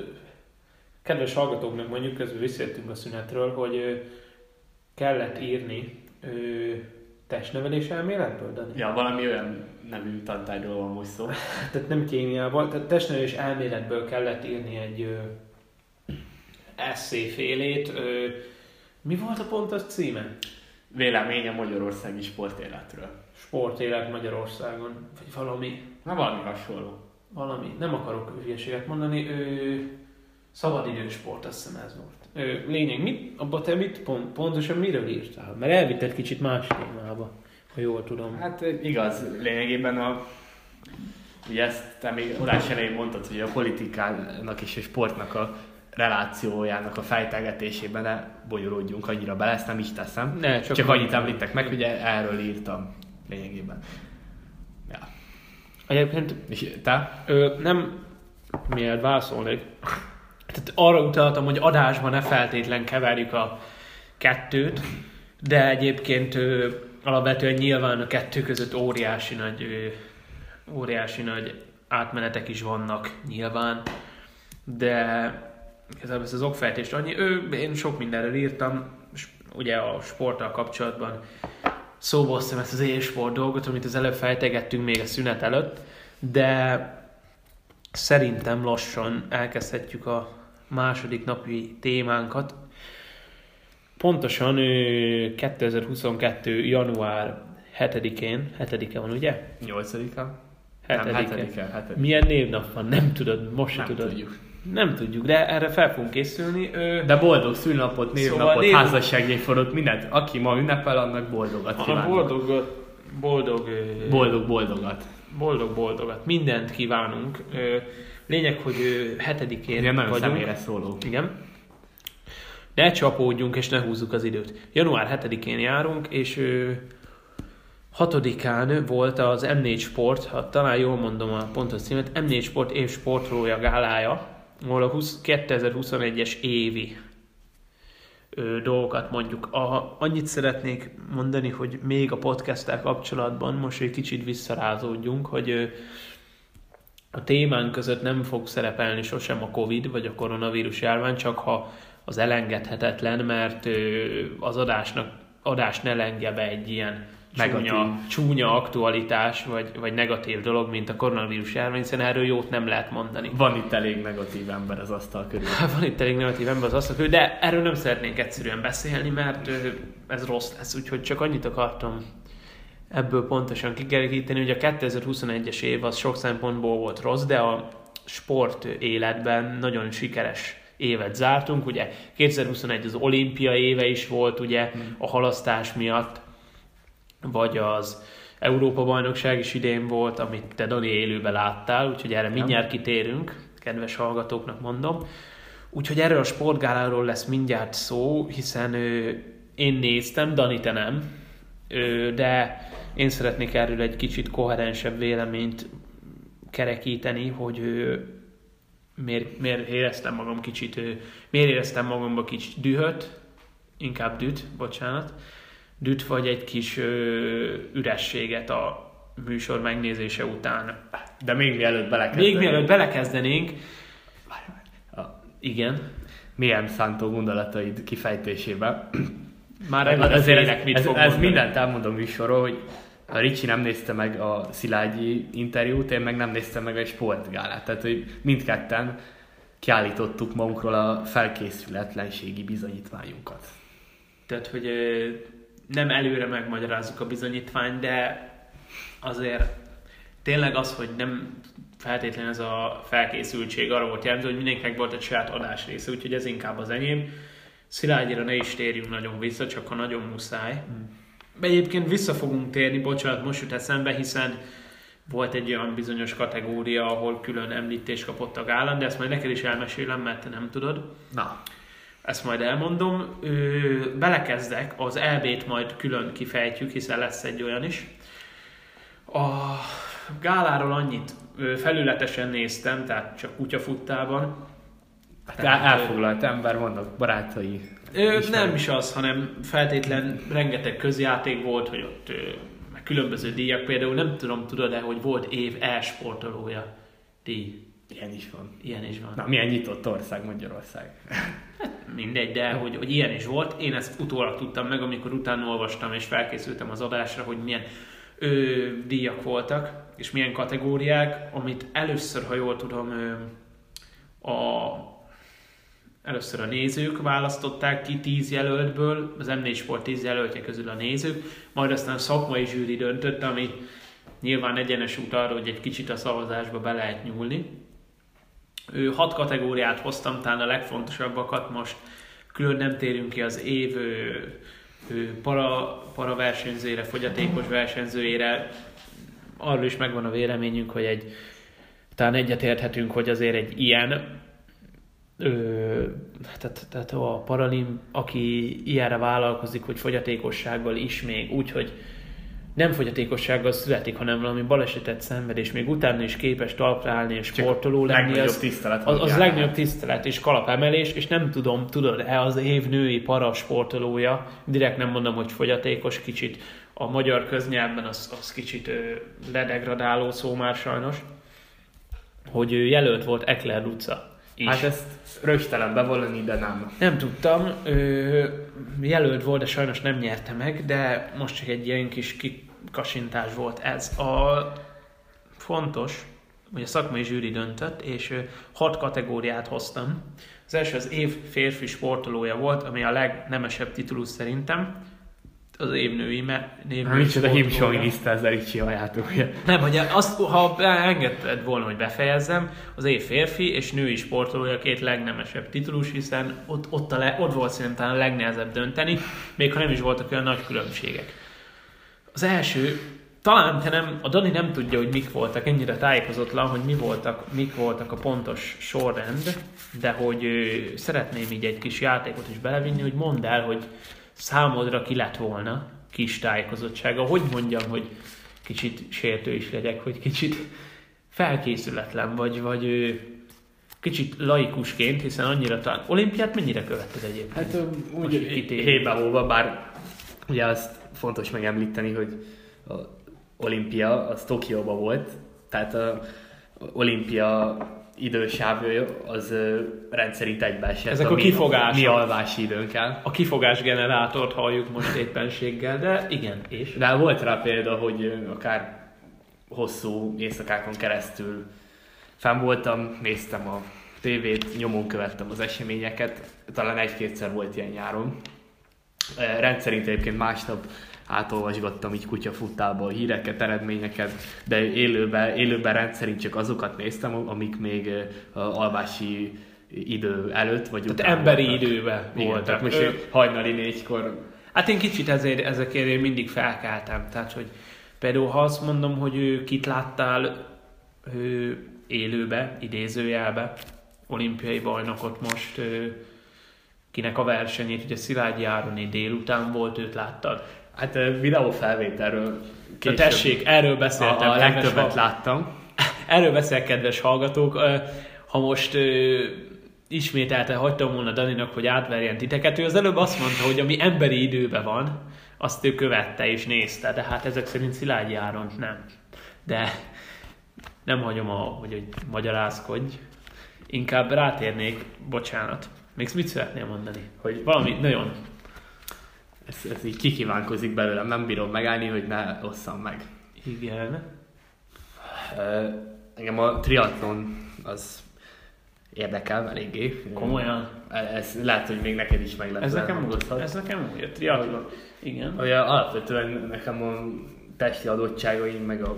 Kedves hallgatóknak mondjuk, közben visszajöttünk a szünetről, hogy kellett írni testnevelés elméletből, Dani? Ja, valami olyan nevű tantárgyról van most szó. Tehát nem kémiával, tehát testnevelés elméletből kellett írni egy eszéfélét. Mi volt a pontos címe? Vélemény a magyarországi sportéletről. Sportélet Magyarországon, vagy valami, Na valami hasonló. valami, nem akarok hülyeséget mondani, ö, szabadidősport, azt hiszem ez volt. Ö, lényeg, mit, abba te mit, pont, pontosan miről írtál? Mert elvitted kicsit más témába, ha jól tudom. Hát igaz, lényegében a ugye ezt te még adás elején mondtad, hogy a politikának és a sportnak a relációjának a fejtegetésében ne bonyolódjunk annyira bele, ezt nem is teszem. Ne, Csak, csak annyit említek meg, hogy erről írtam lényegében. Ja. Egyébként te? Ö, nem, miért válaszolnék. Tehát arra utaltam, hogy adásban ne feltétlen keverjük a kettőt, de egyébként ö, alapvetően nyilván a kettő között óriási nagy, ö, óriási nagy átmenetek is vannak nyilván, de igazából ez az okfejtést annyi, ő, én sok mindenről írtam, ugye a sporttal kapcsolatban szóba hoztam ezt az élsport dolgot, amit az előbb fejtegettünk még a szünet előtt, de szerintem lassan elkezdhetjük a második napi témánkat. Pontosan ö, 2022. január 7-én, 7-e van ugye? Nyolcadika? 7-e. Nem, hetedike. hetedike. Milyen névnap van? Nem tudod, most Nem tudod. tudjuk. Nem tudjuk, de erre fel fogunk készülni. Ö, De boldog szülnapot, névnapot, Szóval név- házasságévfordulót, mindent. Aki ma ünnepel, annak boldogat a kívánok. boldog, boldog, Boldog, boldogat. boldog, boldogat. Mindent kívánunk. Ö, Lényeg, hogy ö, 7-én Ilyen nagyon vagyunk. személyre szóló. Igen. Ne csapódjunk és ne húzzuk az időt. Január 7-én járunk, és ö, 6-án volt az M4 Sport, ha talán jól mondom a pontos címet, M4 Sport év sportolója gálája, ahol a 20, 2021-es évi ö, dolgokat mondjuk. A, annyit szeretnék mondani, hogy még a podcasttel kapcsolatban most egy kicsit visszarázódjunk, hogy ö, a témánk között nem fog szerepelni sosem a Covid vagy a koronavírus járvány, csak ha az elengedhetetlen, mert az adásnak, adás ne lengje be egy ilyen. Csúnya, csúnya aktualitás, vagy, vagy negatív dolog, mint a koronavírus járvány, hiszen erről jót nem lehet mondani. Van itt elég negatív ember az asztal körül. Van itt elég negatív ember az asztal, körül, de erről nem szeretnénk egyszerűen beszélni, mert ez rossz lesz, úgyhogy csak annyit akartam ebből pontosan kikeríteni, hogy a 2021-es év az sok szempontból volt rossz, de a sport életben nagyon sikeres évet zártunk, ugye 2021 az olimpia éve is volt, ugye a halasztás miatt, vagy az Európa bajnokság is idén volt, amit te Dani élőben láttál, úgyhogy erre mindjárt kitérünk, kedves hallgatóknak mondom. Úgyhogy erről a sportgáláról lesz mindjárt szó, hiszen ö, én néztem, Dani te nem, ö, de én szeretnék erről egy kicsit koherensebb véleményt kerekíteni, hogy ö, miért, miért éreztem magam kicsit, ö, miért éreztem magamba kicsit dühöt, inkább düt, bocsánat, düt vagy egy kis ö, ürességet a műsor megnézése után. De még mielőtt belekezdenénk. Még mielőtt belekezdenénk, A igen, milyen szántó gondolataid kifejtésébe. már Azért előre ez, mit ez, fog ez mondani. mindent elmondom műsorról, hogy a Ricsi nem nézte meg a Szilágyi interjút, én meg nem néztem meg egy sportgálát. Tehát, hogy mindketten kiállítottuk magunkról a felkészületlenségi bizonyítványunkat. Tehát, hogy nem előre megmagyarázzuk a bizonyítványt, de azért tényleg az, hogy nem feltétlenül ez a felkészültség arra volt jelentő, hogy mindenkinek volt egy saját adás része, úgyhogy ez inkább az enyém. Szilágyira ne is térjünk nagyon vissza, csak ha nagyon muszáj. Hmm. Egyébként vissza fogunk térni, bocsánat, most jut eszembe, hiszen volt egy olyan bizonyos kategória, ahol külön említést kapott a gálán, de ezt majd neked is elmesélem, mert te nem tudod. Na, Ezt majd elmondom. Ö, belekezdek, az EB-t majd külön kifejtjük, hiszen lesz egy olyan is. A gáláról annyit felületesen néztem, tehát csak kutyafuttában. hát el- elfoglalt ember, vannak barátai. Ö, nem is az, hanem feltétlen rengeteg közjáték volt, hogy ott ö, különböző díjak, például nem tudom, tudod-e, hogy volt év e-sportolója díj. Ilyen is van. Ilyen is van. Na, milyen nyitott ország Magyarország. Mindegy, de hogy, hogy ilyen is volt. Én ezt utólag tudtam meg, amikor utána olvastam és felkészültem az adásra, hogy milyen ö, díjak voltak, és milyen kategóriák, amit először, ha jól tudom, ö, a, először a nézők választották ki 10 jelöltből, az M4 Sport 10 jelöltje közül a nézők, majd aztán a szakmai zsűri döntött, ami nyilván egyenes út arra, hogy egy kicsit a szavazásba be lehet nyúlni. Ő hat kategóriát hoztam, talán a legfontosabbakat most külön nem térünk ki az év ő, ő para, para versenyzőjére, fogyatékos versenyzőjére. Arról is megvan a véleményünk, hogy egy talán egyetérthetünk, hogy azért egy ilyen ö, tehát, tehát a Paralim, aki ilyenre vállalkozik, hogy fogyatékossággal is még úgy, hogy nem fogyatékossággal születik, hanem valami balesetet szenved, és még utána is képes talpra állni és sportoló lenni, az, tisztelet az, az legnagyobb tisztelet és kalapemelés, és nem tudom, tudod-e az év női para sportolója, direkt nem mondom, hogy fogyatékos, kicsit a magyar köznyelvben az, az kicsit ö, ledegradáló szó már sajnos, hogy ő jelölt volt Ekler Luca is. Hát ezt rögtelen bevallani, de nem. Nem tudtam. Ö, jelölt volt, de sajnos nem nyerte meg, de most csak egy ilyen kis kikasintás volt ez. A fontos, hogy a szakmai zsűri döntött, és hat kategóriát hoztam. Az első az év férfi sportolója volt, ami a legnemesebb titulus szerintem az évnői név. Hát micsoda himsoviniszta ezzel így csináljátok. Nem, hogy azt, ha engedted volna, hogy befejezzem, az év férfi és női sportolója két legnemesebb titulus, hiszen ott, ott, a le, ott volt szerintem a legnehezebb dönteni, még ha nem is voltak olyan nagy különbségek. Az első, talán te nem, a Dani nem tudja, hogy mik voltak, ennyire tájékozatlan, hogy mi voltak, mik voltak a pontos sorrend, de hogy ő, szeretném így egy kis játékot is belevinni, hogy mondd el, hogy számodra ki lett volna kis tájékozottsága. Hogy mondjam, hogy kicsit sértő is legyek, hogy kicsit felkészületlen vagy, vagy kicsit laikusként, hiszen annyira talán... Olimpiát mennyire követted egyébként? Hát úgy hébe bár ugye azt fontos megemlíteni, hogy a olimpia az Tokióban volt, tehát a olimpia idősávja az rendszerint egybeesett. Ezek a kifogás. Mi alvási időnkkel. A kifogás generátort halljuk most éppenséggel, de igen, és? De volt rá példa, hogy akár hosszú éjszakákon keresztül fenn voltam, néztem a tévét, nyomon követtem az eseményeket, talán egy-kétszer volt ilyen nyáron. Rendszerint egyébként másnap átolvasgattam így kutyafuttába a híreket, eredményeket, de élőben, élőben rendszerint csak azokat néztem, amik még alvási idő előtt, vagy Tehát emberi voltak. időben Igen, voltak. Most ő... hajnali négykor. Hát én kicsit ezért, ezekért én mindig felkeltem. Tehát, hogy például ha azt mondom, hogy ő kit láttál ő élőbe, idézőjelbe, olimpiai bajnokot most, ő, kinek a versenyét, ugye Szilágyi Ároni délután volt, őt láttad. Hát videófelvételről később. Na tessék, erről beszéltem. A, a legtöbbet láttam. Erről beszél, kedves hallgatók. Ha most ismételte hagytam volna Daninak, hogy átverjen titeket, ő az előbb azt mondta, hogy ami emberi időben van, azt ő követte és nézte, de hát ezek szerint Szilágyi Áron nem. De nem hagyom, a, hogy, hogy magyarázkodj. Inkább rátérnék, bocsánat. Még mit szeretnél mondani? Hogy valami nagyon ez, ez így kikívánkozik belőlem, nem bírom megállni, hogy ne osszam meg. Igen. Uh, engem a triatlon az érdekel eléggé. Komolyan? Ez lehet, hogy még neked is meg lesz. Ez nekem úgy, ez nekem úgy, a triatlon. Igen. Ugye alapvetően nekem a testi adottságaim, meg a,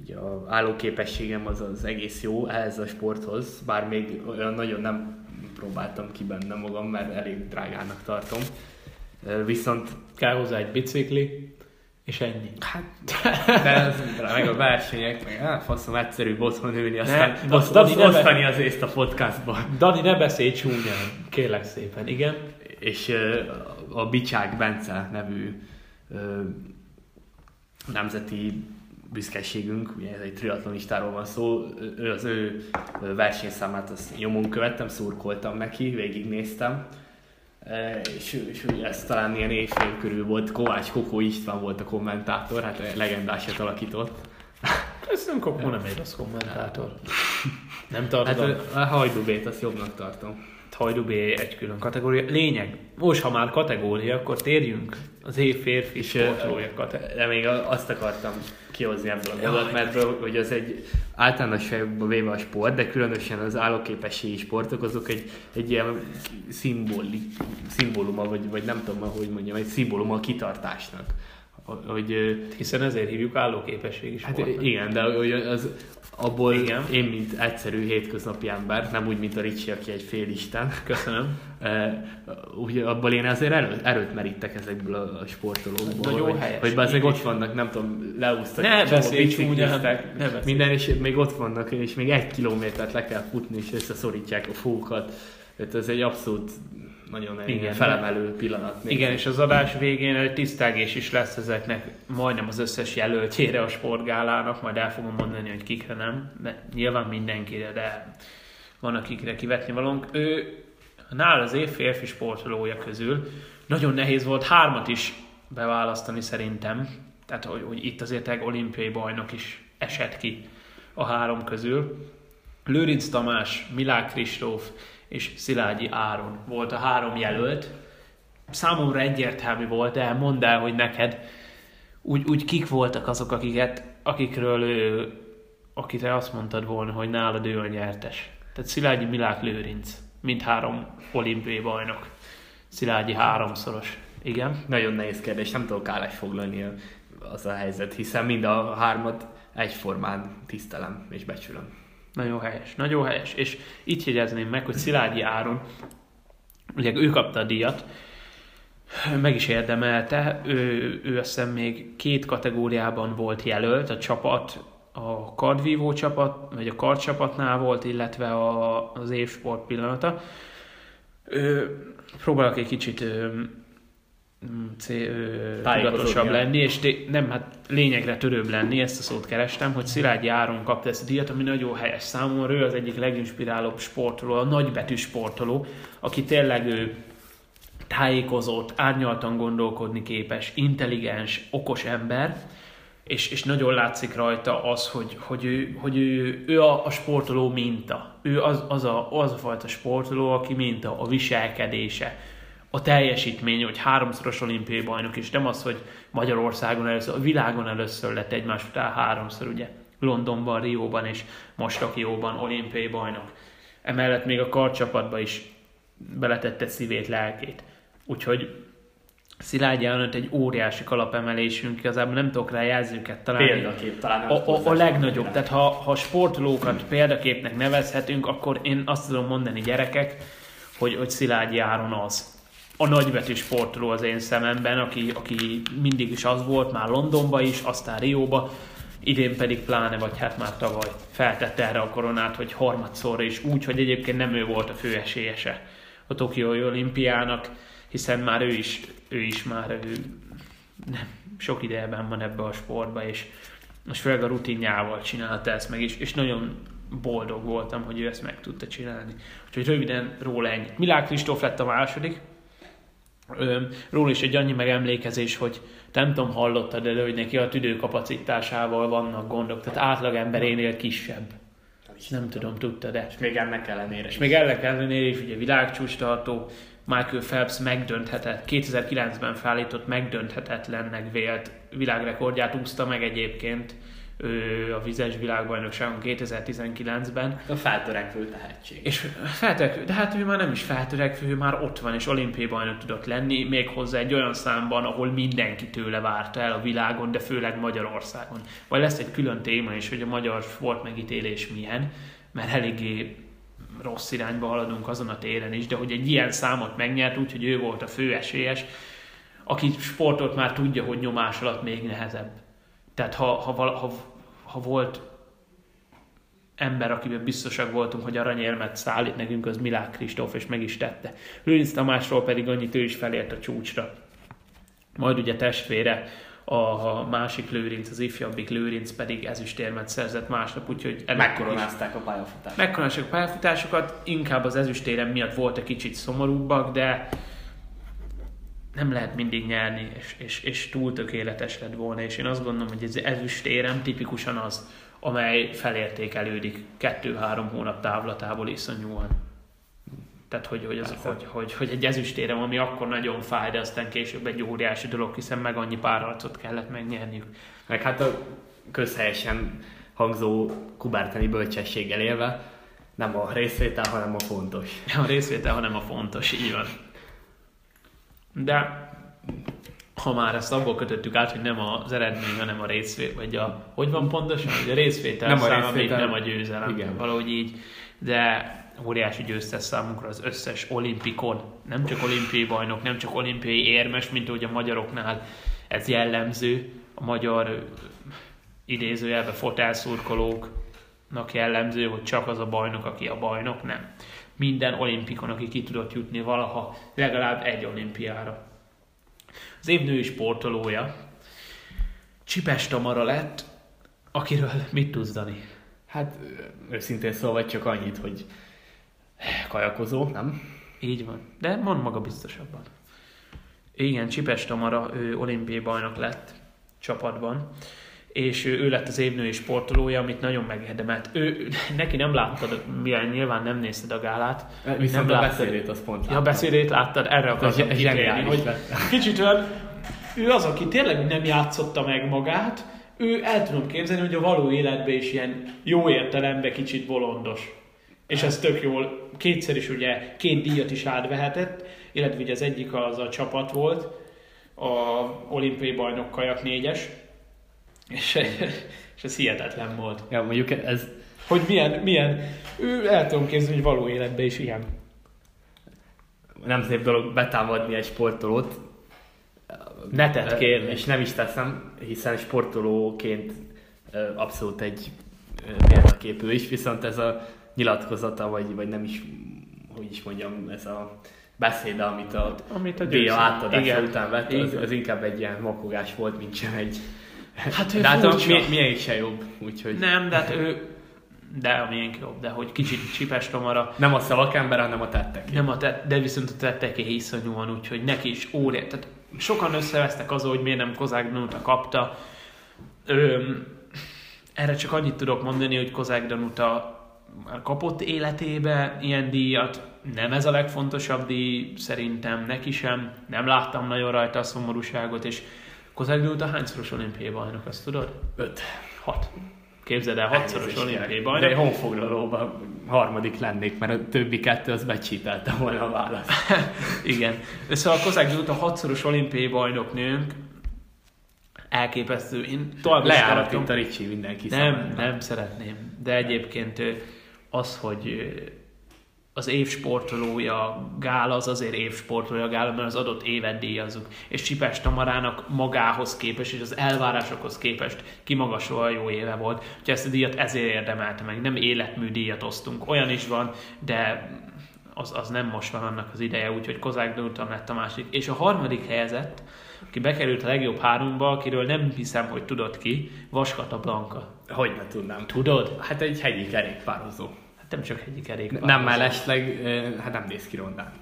így a állóképességem az az egész jó ehhez a sporthoz, bár még olyan nagyon nem próbáltam ki benne magam, mert elég drágának tartom. Viszont kell hozzá egy bicikli, és ennyi. Hát, de ez, meg a versenyek, meg hát faszom egyszerű otthon ülni, aztán ne, oszt, Dani, oszt, osztani az észt a podcastban. Dani, ne beszélj csúnyán, kérlek szépen, igen. És a Bicsák Bence nevű nemzeti büszkeségünk, ugye ez egy triatlonistáról van szó, ő, az ő versenyszámát azt nyomon követtem, szurkoltam neki, végignéztem, E, és, és ez talán ilyen évfél körül volt, Kovács Kokó István volt a kommentátor, hát legendásat alakított. Nem Kokó nem egy rossz kommentátor. Nem tartom. Hát a Hajdubét azt jobbnak tartom. Hajdú B egy külön kategória. Lényeg, most ha már kategória, akkor térjünk az év férfi sportolója kategória. De még azt akartam kihozni ebből a gondolatmenetből, hogy az egy általánosságban véve a sport, de különösen az állóképességi sportok, azok egy, egy ilyen szimbóli, szimbóluma, vagy, vagy nem tudom, hogy mondjam, egy szimbóluma a kitartásnak. Hogy, Hiszen ezért hívjuk állóképességi sportnak. Hát igen, de hogy az, abból Igen. én, mint egyszerű hétköznapi ember, nem úgy, mint a Ricsi, aki egy félisten. Köszönöm. úgy abból én azért erőt, erőt merítek ezekből a sportolókból. Nagyon hogy, helyes. Hogy azért ott vannak, nem tudom, leúztak. Ne beszélj csúnyán. Minden, és még ott vannak, és még egy kilométert le kell futni, és összeszorítják a fókat. Tehát ez egy abszolút nagyon igen, felemelő pillanat. Igen, és az adás végén egy tisztágés is lesz ezeknek majdnem az összes jelöltjére a sportgálának, majd el fogom mondani, hogy kikre nem, de nyilván mindenkire, de van akikre kivetni valónk. Ő nál az év férfi sportolója közül nagyon nehéz volt hármat is beválasztani szerintem, tehát hogy, hogy itt azért egy olimpiai bajnok is esett ki a három közül. Lőrinc Tamás, Milák Kristóf és Szilágyi Áron volt a három jelölt. Számomra egyértelmű volt, de mondd el, hogy neked úgy, úgy kik voltak azok, akiket, akikről ő, akire azt mondtad volna, hogy nálad ő a nyertes. Tehát Szilágyi Milák Lőrinc, mind három olimpiai bajnok. Szilágyi háromszoros. Igen? Nagyon nehéz kérdés, nem tudok állás foglalni az a helyzet, hiszen mind a hármat egyformán tisztelem és becsülöm. Nagyon helyes, nagyon helyes. És itt jegyezném meg, hogy Szilágyi Áron, ugye ő kapta a díjat, meg is érdemelte, ő, ő azt hiszem még két kategóriában volt jelölt, a csapat, a kardvívó csapat, vagy a kardcsapatnál volt, illetve a, az évsport pillanata. Ő, próbálok egy kicsit tudatosabb lenni, és té- nem, hát lényegre törőbb lenni, ezt a szót kerestem, hogy Szilágyi Áron kapta ezt a díjat, ami nagyon helyes számomra, ő az egyik leginspirálóbb sportoló, a nagybetű sportoló, aki tényleg ő tájékozott, árnyaltan gondolkodni képes, intelligens, okos ember, és, és nagyon látszik rajta az, hogy, hogy, ő, hogy ő, ő a, a sportoló minta. Ő az, az, a, az a fajta sportoló, aki minta, a viselkedése, a teljesítmény, hogy háromszoros olimpiai bajnok, és nem az, hogy Magyarországon először, a világon először lett egymás után háromszor, ugye Londonban, Rióban és most Tokióban olimpiai bajnok. Emellett még a karcsapatba is beletette szívét, lelkét. Úgyhogy Szilágyi Elnök egy óriási kalapemelésünk, igazából nem tudok rá jelzőket találni. Példakép talán. A, a, a legnagyobb, tehát ha, ha sportolókat példaképnek nevezhetünk, akkor én azt tudom mondani gyerekek, hogy, hogy Szilágyi Áron az a nagybetű sportoló az én szememben, aki, aki mindig is az volt, már Londonba is, aztán Rióba, idén pedig pláne, vagy hát már tavaly feltette erre a koronát, hogy harmadszorra is úgy, hogy egyébként nem ő volt a fő esélyese a Tokiói olimpiának, hiszen már ő is, ő is már ő, nem, sok idejében van ebbe a sportba, és most főleg a rutinjával csinálta ezt meg, és, és nagyon boldog voltam, hogy ő ezt meg tudta csinálni. Úgyhogy röviden róla ennyi. Milák Kristóf lett a második, Róla is egy annyi megemlékezés, hogy nem tudom, hallottad de hogy neki a tüdőkapacitásával vannak gondok, tehát átlagemberénél kisebb. Nem tudom, tudtad de. És még ennek ellenére És még ennek ellenére is ugye világcsúcs tartó, Michael Phelps megdönthetett, 2009-ben felállított megdönthetetlennek vélt világrekordját úszta meg egyébként a vizes világbajnokságon 2019-ben. A feltörekvő tehetség. És feltörekvő, de hát ő már nem is feltörekvő, ő már ott van, és olimpiai bajnok tudott lenni, még hozzá egy olyan számban, ahol mindenki tőle várta el a világon, de főleg Magyarországon. Vagy lesz egy külön téma is, hogy a magyar sport megítélés milyen, mert eléggé rossz irányba haladunk azon a téren is, de hogy egy ilyen számot megnyert, úgyhogy ő volt a fő esélyes, aki sportot már tudja, hogy nyomás alatt még nehezebb. Tehát ha, ha, ha ha volt ember, akiben biztosak voltunk, hogy aranyérmet szállít nekünk, az Milák Kristóf, és meg is tette. Lőrinc Tamásról pedig annyit ő is felért a csúcsra. Majd ugye testvére, a másik Lőrinc, az ifjabbik Lőrinc pedig ezüstérmet szerzett másnap, úgyhogy... Megkoronázták a pályafutásokat. Megkoronázták a pályafutásokat, inkább az ezüstérem miatt volt egy kicsit szomorúbbak, de nem lehet mindig nyerni, és, és, és túl tökéletes lett volna, és én azt gondolom, hogy ez ezüstérem tipikusan az, amely felértékelődik kettő-három hónap távlatából iszonyúan. Tehát, hogy, hogy, az, hogy, hogy, hogy egy ezüstérem, ami akkor nagyon fáj, de aztán később egy óriási dolog, hiszen meg annyi párharcot kellett megnyerniük. Meg hát a közhelyesen hangzó kubártani bölcsességgel élve, nem a részvétel, hanem a fontos. A részvétel, hanem a fontos, így van. De ha már ezt abból kötöttük át, hogy nem az eredmény, hanem a részvétel, vagy a, hogy van pontosan, hogy a részvétel nem a részvétel, nem a győzelem. Igen. Valahogy így, de óriási győztes számunkra az összes olimpikon, nem csak olimpiai bajnok, nem csak olimpiai érmes, mint ahogy a magyaroknál ez jellemző, a magyar idézőjelben fotelszurkolóknak jellemző, hogy csak az a bajnok, aki a bajnok, nem. Minden olimpikon, aki ki tudott jutni valaha legalább egy olimpiára. Az év női sportolója Csipes Tamara lett, akiről mit tudsz, Dani? Hát őszintén szóval csak annyit, hogy kajakozó, nem? Így van. De mond maga biztosabban. Igen, Csipes Tamara, ő olimpiai bajnok lett csapatban, és ő, ő lett az évnői sportolója, amit nagyon megérdemelt. Ő, neki nem láttad, milyen nyilván nem nézted a gálát. Viszont nem a beszédét az pont láttam. Ja, a beszédét láttad, erre akartam kitérni, hogy kicsit olyan, ő az, aki tényleg nem játszotta meg magát, ő el tudom képzelni, hogy a való életben is ilyen jó értelemben kicsit bolondos és ez tök jól, kétszer is ugye két díjat is átvehetett, illetve ugye az egyik az a csapat volt, a olimpiai bajnok kajak négyes, és, és ez hihetetlen volt. Ja, mondjuk ez... Hogy milyen, milyen, ő el tudom képzelni, hogy való életben is ilyen. Nem szép dolog betámadni egy sportolót. Netet kérni. És nem is teszem, hiszen sportolóként abszolút egy példaképű is, viszont ez a nyilatkozata, vagy, vagy nem is, hogy is mondjam, ez a beszéde, amit a, amit a díja átadása után vett, az, az, inkább egy ilyen makogás volt, mint sem egy... Hát ő de hát a, mi, is se jobb, úgyhogy... Nem, de hát ő, de a miénk jobb, de hogy kicsit csipes tomara. Nem a szavak ember, hanem a tettek. Nem a tett, de viszont a tetteké iszonyúan, úgyhogy neki is óriás. Tehát sokan összevesztek azon, hogy miért nem Kozák Danuta kapta. Öm, erre csak annyit tudok mondani, hogy Kozák Danuta már kapott életébe ilyen díjat, nem ez a legfontosabb díj, szerintem neki sem, nem láttam nagyon rajta a szomorúságot, és Kozák a hányszoros olimpiai bajnok, azt tudod? Öt. Hat. Képzeld el, hatszoros olimpiai bajnok. De honfoglalóban harmadik lennék, mert a többi kettő az becsítelte volna a választ. Igen. De szóval Kozák a hatszoros olimpiai bajnok nőnk, elképesztő. Én tovább Lejárat itt a Ricsi mindenki Nem, számára. nem szeretném. De egyébként az, hogy az évsportolója gála az azért évsportolója gála, mert az adott évet díjazzuk. És Csipes Tamarának magához képest és az elvárásokhoz képest kimagasolva jó éve volt. Úgyhogy ezt a díjat ezért érdemelte meg. Nem életmű díjat osztunk. Olyan is van, de az, az nem most van annak az ideje, úgyhogy Kozák Dótam lett a másik. És a harmadik helyezett, aki bekerült a legjobb háromba, akiről nem hiszem, hogy tudod ki, Vaskata Blanka. Hogy ne tudnám. Tudod? Hát egy hegyi kerékpározó nem csak egyik kerékpár. Nem mellesleg, hát nem néz ki rondán.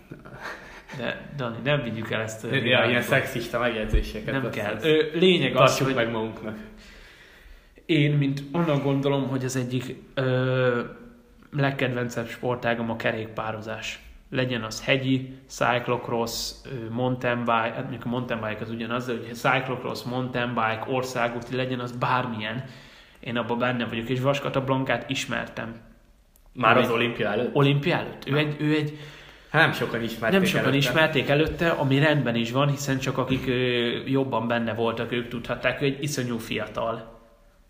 De Dani, nem vigyük el ezt. Ja, ilyen szexista megjegyzéseket. Nem kell. Ö, lényeg az, hogy meg magunknak. Én, mint onnan gondolom, hogy az egyik ö, legkedvencebb sportágom a kerékpározás. Legyen az hegyi, cyclocross, mountain bike, hát mondjuk a mountain bike az ugyanaz, de hogy cyclocross, mountain bike, országúti, legyen az bármilyen. Én abban benne vagyok, és Vaskata Blankát ismertem már az olimpia előtt? Olimpia előtt. Ő egy, ő egy Hát nem sokan ismerték Nem sokan előtte. ismerték előtte, ami rendben is van, hiszen csak akik ö, jobban benne voltak, ők tudhatták, ő egy iszonyú fiatal.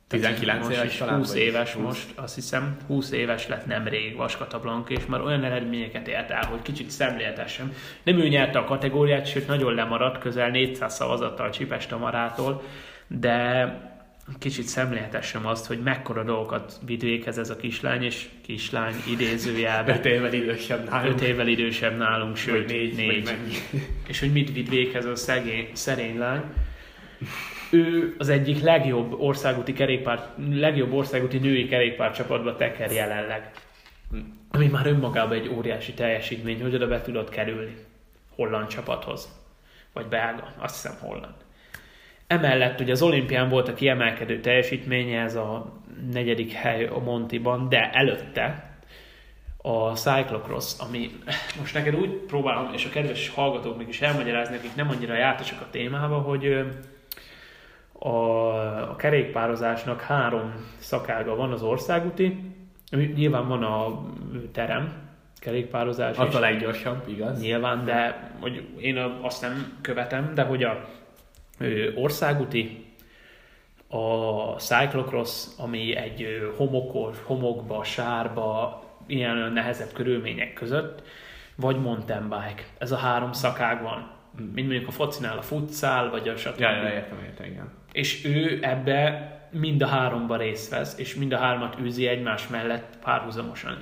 19 most éves talán? 20 éves 20. most, azt hiszem. 20 éves lett nemrég Vaskata Blanka, és már olyan eredményeket ért el, hogy kicsit szemléletesen. Nem ő nyerte a kategóriát, sőt nagyon lemaradt, közel 400 szavazattal Csipes Tamarától, de kicsit szemléletessem azt, hogy mekkora dolgokat vitt véghez ez a kislány, és kislány idézőjelben. Öt évvel idősebb nálunk. Öt évvel idősebb nálunk, sőt, négy. négy. És hogy mit vitt véghez a szegény, szerény lány. Ő az egyik legjobb országúti kerékpár, legjobb országúti női kerékpárcsapatba teker jelenleg. Ami már önmagában egy óriási teljesítmény, hogy oda be tudod kerülni holland csapathoz vagy belga, azt hiszem holland. Emellett ugye az olimpián volt a kiemelkedő teljesítménye, ez a negyedik hely a Montiban, de előtte a cyclocross, ami most neked úgy próbálom, és a kedves hallgatóknak is elmagyarázni, akik nem annyira jártasak a témába, hogy a, a kerékpározásnak három szakága van az országúti, nyilván van a terem, kerékpározás Az a leggyorsabb, igaz? Nyilván, de hogy én azt nem követem, de hogy a országúti, a cyclocross, ami egy homokos, homokba, sárba, ilyen nehezebb körülmények között, vagy mountain bike. Ez a három szakág van. Mint mondjuk a focinál a futszál, vagy a stb. Ja, ja, értem, értem, igen. És ő ebbe mind a háromba részt vesz, és mind a hármat űzi egymás mellett párhuzamosan.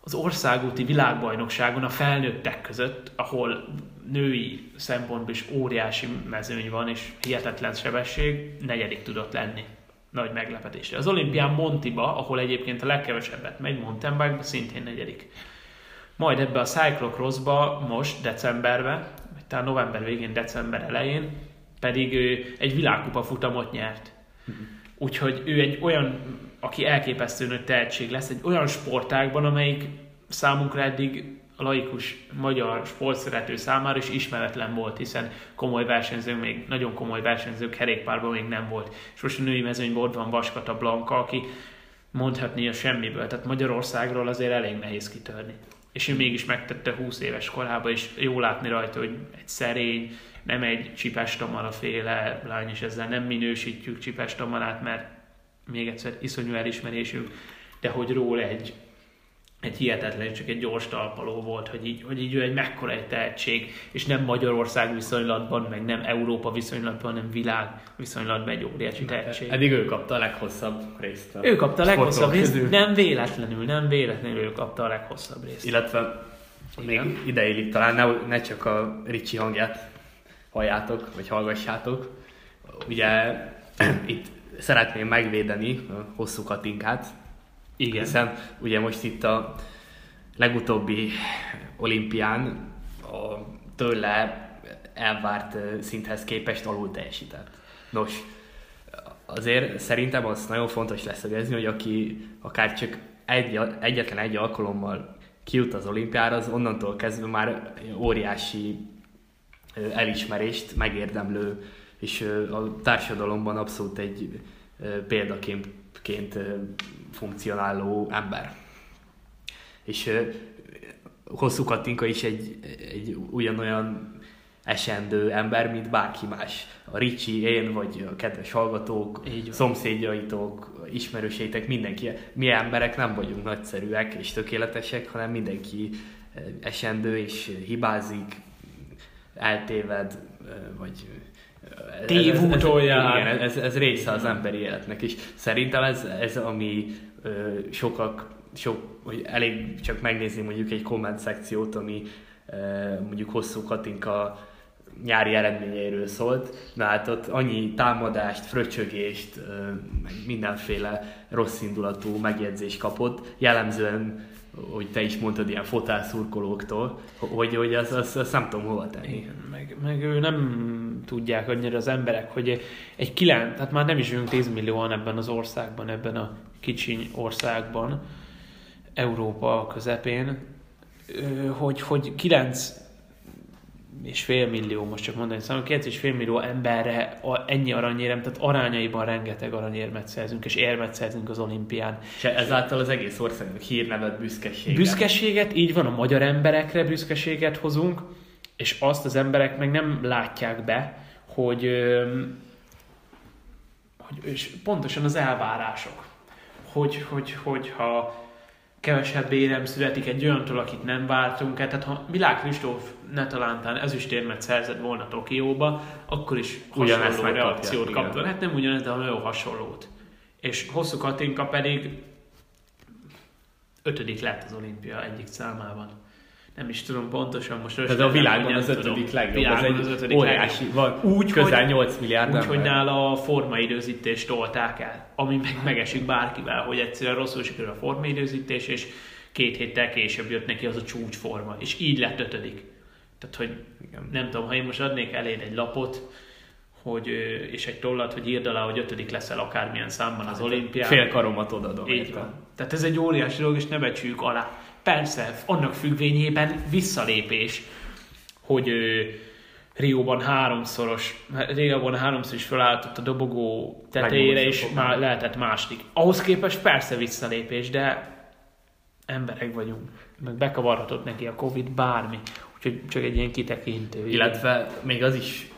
Az országúti világbajnokságon a felnőttek között, ahol női szempontból is óriási mezőny van, és hihetetlen sebesség, negyedik tudott lenni. Nagy meglepetésre. Az olimpián Montiba, ahol egyébként a legkevesebbet megy, bike szintén negyedik. Majd ebbe a cyclocrossba most decemberben, vagy talán november végén, december elején pedig ő egy világkupa futamot nyert. Uh-huh. Úgyhogy ő egy olyan, aki elképesztő nagy tehetség lesz, egy olyan sportágban, amelyik számunkra eddig laikus magyar sportszerető számára is ismeretlen volt, hiszen komoly versenyzők, még nagyon komoly versenyzők kerékpárban még nem volt. És most a női mezőnyben ott van Vaskata Blanka, aki mondhatni a semmiből. Tehát Magyarországról azért elég nehéz kitörni. És ő mégis megtette 20 éves korában, és jó látni rajta, hogy egy szerény, nem egy csipes tamara féle lány, és ezzel nem minősítjük tamarát, mert még egyszer iszonyú elismerésünk, de hogy róla egy egy hihetetlen, csak egy gyors talpaló volt, hogy így, hogy így ő egy mekkora egy tehetség, és nem Magyarország viszonylatban, meg nem Európa viszonylatban, hanem világ viszonylatban egy óriási tehetség. Eddig ő kapta a leghosszabb részt. A ő kapta a leghosszabb részt, közül. nem véletlenül, nem véletlenül ő kapta a leghosszabb részt. Illetve Igen. még ide illik talán, ne, ne csak a Ricsi hangját halljátok, vagy hallgassátok. Ugye itt szeretném megvédeni a hosszú katinkát, igen. Hiszen ugye most itt a legutóbbi olimpián a tőle elvárt szinthez képest alul teljesített. Nos, azért szerintem az nagyon fontos leszögezni, hogy aki akár csak egy, egyetlen egy alkalommal kijut az olimpiára, az onnantól kezdve már óriási elismerést megérdemlő, és a társadalomban abszolút egy példaként funkcionáló ember. És Hosszú Katinka is egy, egy ugyanolyan esendő ember, mint bárki más. A Ricsi, én, vagy a kedves hallgatók, Így szomszédjaitok, ismerőseitek, mindenki. Mi emberek nem vagyunk nagyszerűek és tökéletesek, hanem mindenki esendő és hibázik, eltéved, vagy tévúton jár. Igen, ez, ez része az emberi életnek, és szerintem ez, ez ami ö, sokak, sok, hogy elég csak megnézni mondjuk egy komment szekciót, ami ö, mondjuk hosszú Katinka nyári eredményeiről szólt, na hát ott annyi támadást, fröcsögést, meg mindenféle rossz indulatú megjegyzést kapott, jellemzően hogy te is mondtad, ilyen fotászurkolóktól, hogy, hogy az, az, az nem tudom hova tenni. Igen, meg, ő nem tudják annyira az emberek, hogy egy kilenc, tehát már nem is jövünk 10 millióan ebben az országban, ebben a kicsiny országban, Európa közepén, hogy, hogy 9 és fél millió, most csak mondani, szóval 9 és fél millió emberre ennyi aranyérem, tehát arányaiban rengeteg aranyérmet szerzünk, és érmet szerzünk az olimpián. És ezáltal az egész országnak hírnevet, büszkeséget. Büszkeséget, így van, a magyar emberekre büszkeséget hozunk, és azt az emberek meg nem látják be, hogy, hogy és pontosan az elvárások. Hogy, hogy, hogy ha kevesebb érem születik egy olyantól, akit nem vártunk el. Tehát ha Milák Kristóf ne talántán ezüstérmet szerzett volna Tokióba, akkor is hasonló reakciót kapta. Hát nem ugyanez, de nagyon hasonlót. És Hosszú Katinka pedig ötödik lett az olimpia egyik számában nem is tudom pontosan most. Tehát a világon az ötödik legjobb, az egy az ötödik óriási, van úgy, közel hogy, 8 milliárd Úgy, hogy nála a formaidőzítést tolták el, ami meg megesik bárkivel, hogy egyszerűen rosszul sikerül a formaidőzítés, és két héttel később jött neki az a csúcsforma, és így lett ötödik. Tehát, hogy Igen. nem tudom, ha én most adnék eléd egy lapot, hogy, és egy tollat, hogy írd alá, hogy ötödik leszel akármilyen számban az olimpián. Fél karomat odadom. Így van. Tehát ez egy óriási dolog, és ne becsüljük alá. Persze, annak függvényében visszalépés, hogy ö, Rióban háromszoros, Rióban háromszor is felállított a dobogó tetejére, és már lehetett második. Ahhoz képest persze visszalépés, de emberek vagyunk. Meg bekavarhatott neki a Covid bármi. Úgyhogy csak egy ilyen kitekintő. Illetve még az is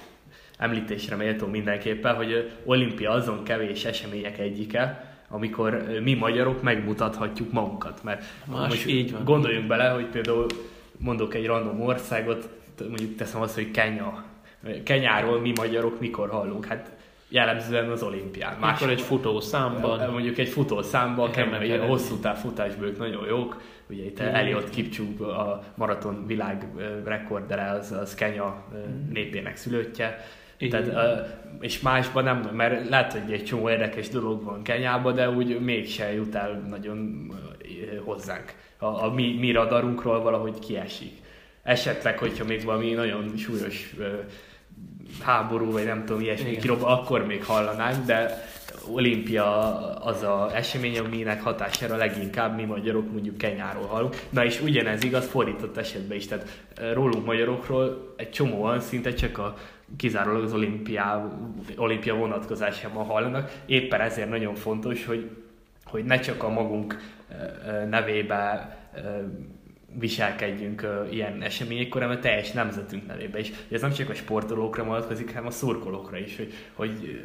említésre méltó mindenképpen, hogy olimpia azon kevés események egyike, amikor mi magyarok megmutathatjuk magunkat. Mert Más, most így van. gondoljunk bele, hogy például mondok egy random országot, mondjuk teszem azt, hogy Kenya. Kenyáról mi magyarok mikor hallunk? Hát jellemzően az olimpián. Akkor egy futó számban. Mondjuk egy futószámban, kemény, hosszú táv futásból ők nagyon jók. Ugye itt Igen. Eliott Kipcsuk, a maraton világ ö, rekordere, az, az Kenya ö, népének szülöttje. Igen. Tehát, és másban nem, mert lehet, hogy egy csomó érdekes dolog van Kenyában, de úgy mégse jut el nagyon hozzánk. A, a mi, mi radarunkról valahogy kiesik. Esetleg, hogyha még valami nagyon súlyos ö, háború, vagy nem tudom, ilyesmi Igen. kirobb, akkor még hallanánk, de olimpia az a esemény, aminek hatására leginkább mi magyarok mondjuk Kenyáról hallunk. Na és ugyanez igaz fordított esetben is, tehát eh, rólunk magyarokról egy csomóan szinte csak a kizárólag az olimpia, olimpia vonatkozásában hallanak. Éppen ezért nagyon fontos, hogy, hogy ne csak a magunk nevébe viselkedjünk ilyen eseményekkor, hanem a teljes nemzetünk nevébe is. Ez nem csak a sportolókra vonatkozik, hanem a szurkolókra is, hogy, hogy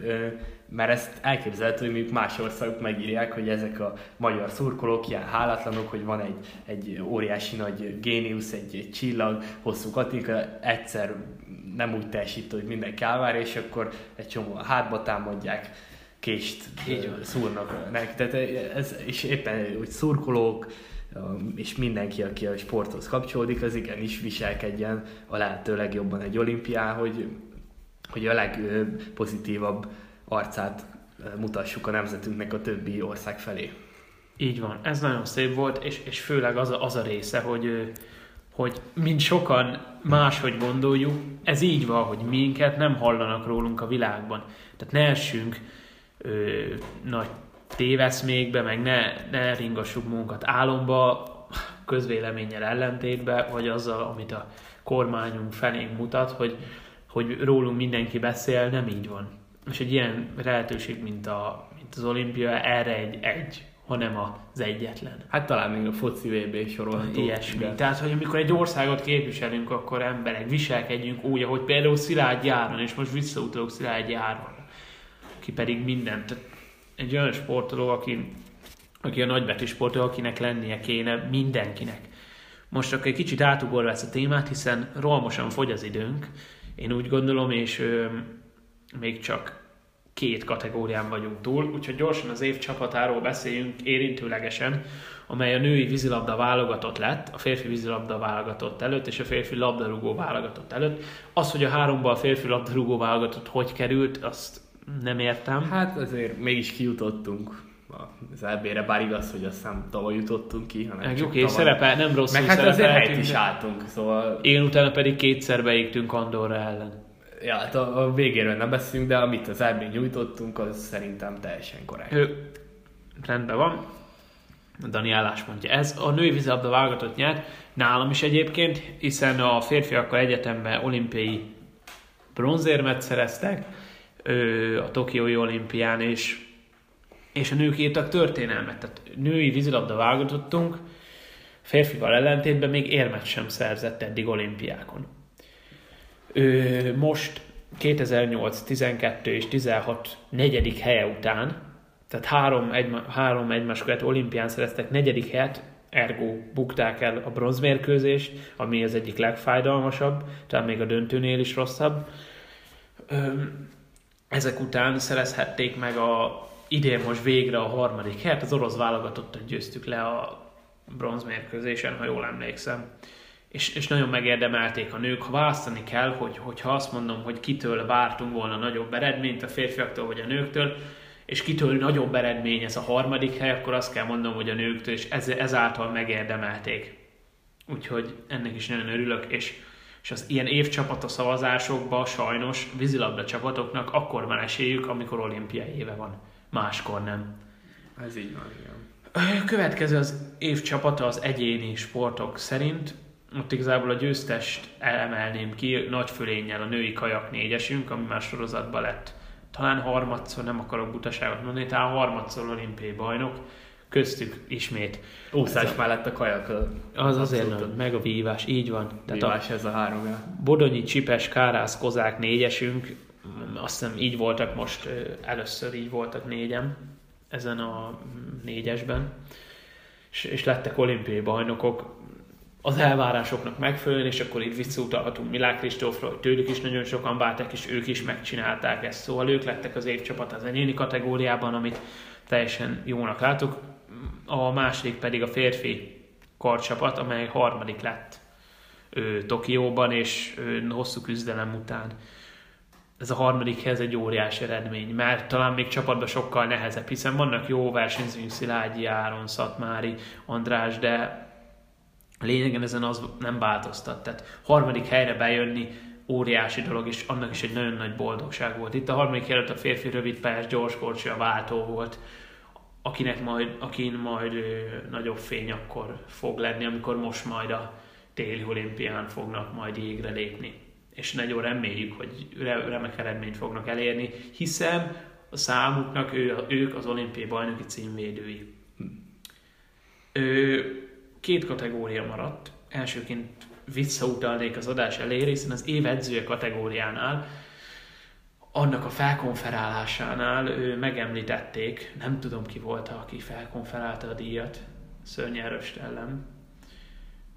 mert ezt elképzelhető, hogy mondjuk más országok megírják, hogy ezek a magyar szurkolók ilyen hálátlanok, hogy van egy, egy óriási nagy géniusz, egy, egy csillag, hosszú katinka, egyszer nem úgy teljesít, hogy mindenki elvár, és akkor egy csomó hátba támadják, kést szúrnak neki. Tehát ez, és éppen, hogy szurkolók, és mindenki, aki a sporthoz kapcsolódik, az igenis viselkedjen a lehető legjobban egy olimpián, hogy, hogy a legpozitívabb arcát mutassuk a nemzetünknek a többi ország felé. Így van, ez nagyon szép volt, és, és főleg az a, az a része, hogy, hogy mind sokan máshogy gondoljuk, ez így van, hogy minket nem hallanak rólunk a világban. Tehát ne essünk ö, nagy téveszmékbe, meg ne, ne ringassuk magunkat álomba, közvéleménnyel ellentétbe, vagy azzal, amit a kormányunk felénk mutat, hogy, hogy rólunk mindenki beszél, nem így van. És egy ilyen lehetőség, mint, a, mint az olimpia, erre egy, egy, hanem az egyetlen. Hát talán még a foci VB sorolható. Ilyesmi. de- Tehát, hogy amikor egy országot képviselünk, akkor emberek viselkedjünk úgy, ahogy például Szilágy Járon, és most visszautalok Szilágy Járon, aki pedig mindent. Egy olyan sportoló, aki, aki a nagybetű sportoló, akinek lennie kéne mindenkinek. Most akkor egy kicsit átugorva ezt a témát, hiszen rohamosan fogy az időnk, én úgy gondolom, és még csak két kategórián vagyunk túl, úgyhogy gyorsan az év csapatáról beszéljünk érintőlegesen, amely a női vízilabda válogatott lett, a férfi vízilabda válogatott előtt, és a férfi labdarúgó válogatott előtt. Az, hogy a háromba a férfi labdarúgó válogatott hogy került, azt nem értem. Hát azért mégis kijutottunk az EB-re, bár igaz, hogy azt hiszem tavaly jutottunk ki, hanem Meg csak oké, tavaly. szerepel, nem rosszul Meg hát azért helyt is álltunk, szóval Igen, utána pedig kétszer beégtünk Andorra ellen. Ja, hát a, a végéről nem beszélünk, de amit az EB nyújtottunk, az szerintem teljesen korrekt. Ő, rendben van. Dani álláspontja ez. A női vízilabda válogatott nyert, nálam is egyébként, hiszen a férfiakkal egyetemben olimpiai bronzérmet szereztek ö, a Tokiói olimpián, és, és a nők írtak történelmet. Tehát női vízilabda válogatottunk, férfival ellentétben még érmet sem szerzett eddig olimpiákon. Ö, most 2008, 12 és 16 negyedik helye után, tehát három, egyma, három egymás követő olimpián szereztek negyedik helyet, ergo bukták el a bronzmérkőzést, ami az egyik legfájdalmasabb, talán még a döntőnél is rosszabb. Ezek után szerezhették meg a idén most végre a harmadik helyet, az orosz válogatottat győztük le a bronzmérkőzésen, ha jól emlékszem. És, és nagyon megérdemelték a nők. Ha választani kell, hogy, hogyha azt mondom, hogy kitől vártunk volna nagyobb eredményt, a férfiaktól vagy a nőktől, és kitől nagyobb eredmény ez a harmadik hely, akkor azt kell mondom, hogy a nőktől, és ez, ezáltal megérdemelték. Úgyhogy ennek is nagyon örülök, és És az ilyen évcsapata szavazásokban sajnos vízilabda csapatoknak akkor van esélyük, amikor olimpiai éve van. Máskor nem. Ez így van, igen. Következő az év csapata az egyéni sportok szerint. Ott igazából a győztest emelném ki nagy fölénnyel a női kajak négyesünk, ami már sorozatban lett. Talán harmadszor, nem akarok butaságot mondani, talán harmadszor olimpiai bajnok, köztük ismét. Úszás mellett a kajak. Az azért nagy, meg a vívás, így van. Tehát vívás a ez a három. Ja. Bodonyi, Csipes, Kárász, Kozák négyesünk, azt hiszem így voltak most, először így voltak négyen ezen a négyesben, és, és lettek olimpiai bajnokok az elvárásoknak megfelelően, és akkor itt visszautalhatunk Milák Kristófra, hogy tőlük is nagyon sokan várták, és ők is megcsinálták ezt. Szóval ők lettek az évcsapat az egyéni kategóriában, amit teljesen jónak látok. A második pedig a férfi karcsapat, amely harmadik lett ő, Tokióban, és ő, hosszú küzdelem után ez a harmadik hely egy óriási eredmény, mert talán még csapatban sokkal nehezebb, hiszen vannak jó versenyzőink, Szilágyi, Áron, Szatmári, András, de lényegen ezen az nem változtat. Tehát harmadik helyre bejönni óriási dolog, és annak is egy nagyon nagy boldogság volt. Itt a harmadik helyet a férfi rövid pályás gyors a váltó volt, akinek majd, akin majd ö, nagyobb fény akkor fog lenni, amikor most majd a téli olimpián fognak majd jégre lépni és nagyon reméljük, hogy remek eredményt fognak elérni, hiszen a számuknak ő, ők az olimpiai bajnoki címvédői. Ő, két kategória maradt. Elsőként visszautalnék az adás eléré, hiszen az év edzője kategóriánál annak a felkonferálásánál ő megemlítették, nem tudom ki volt, aki felkonferálta a díjat, Szörnyeröst ellen.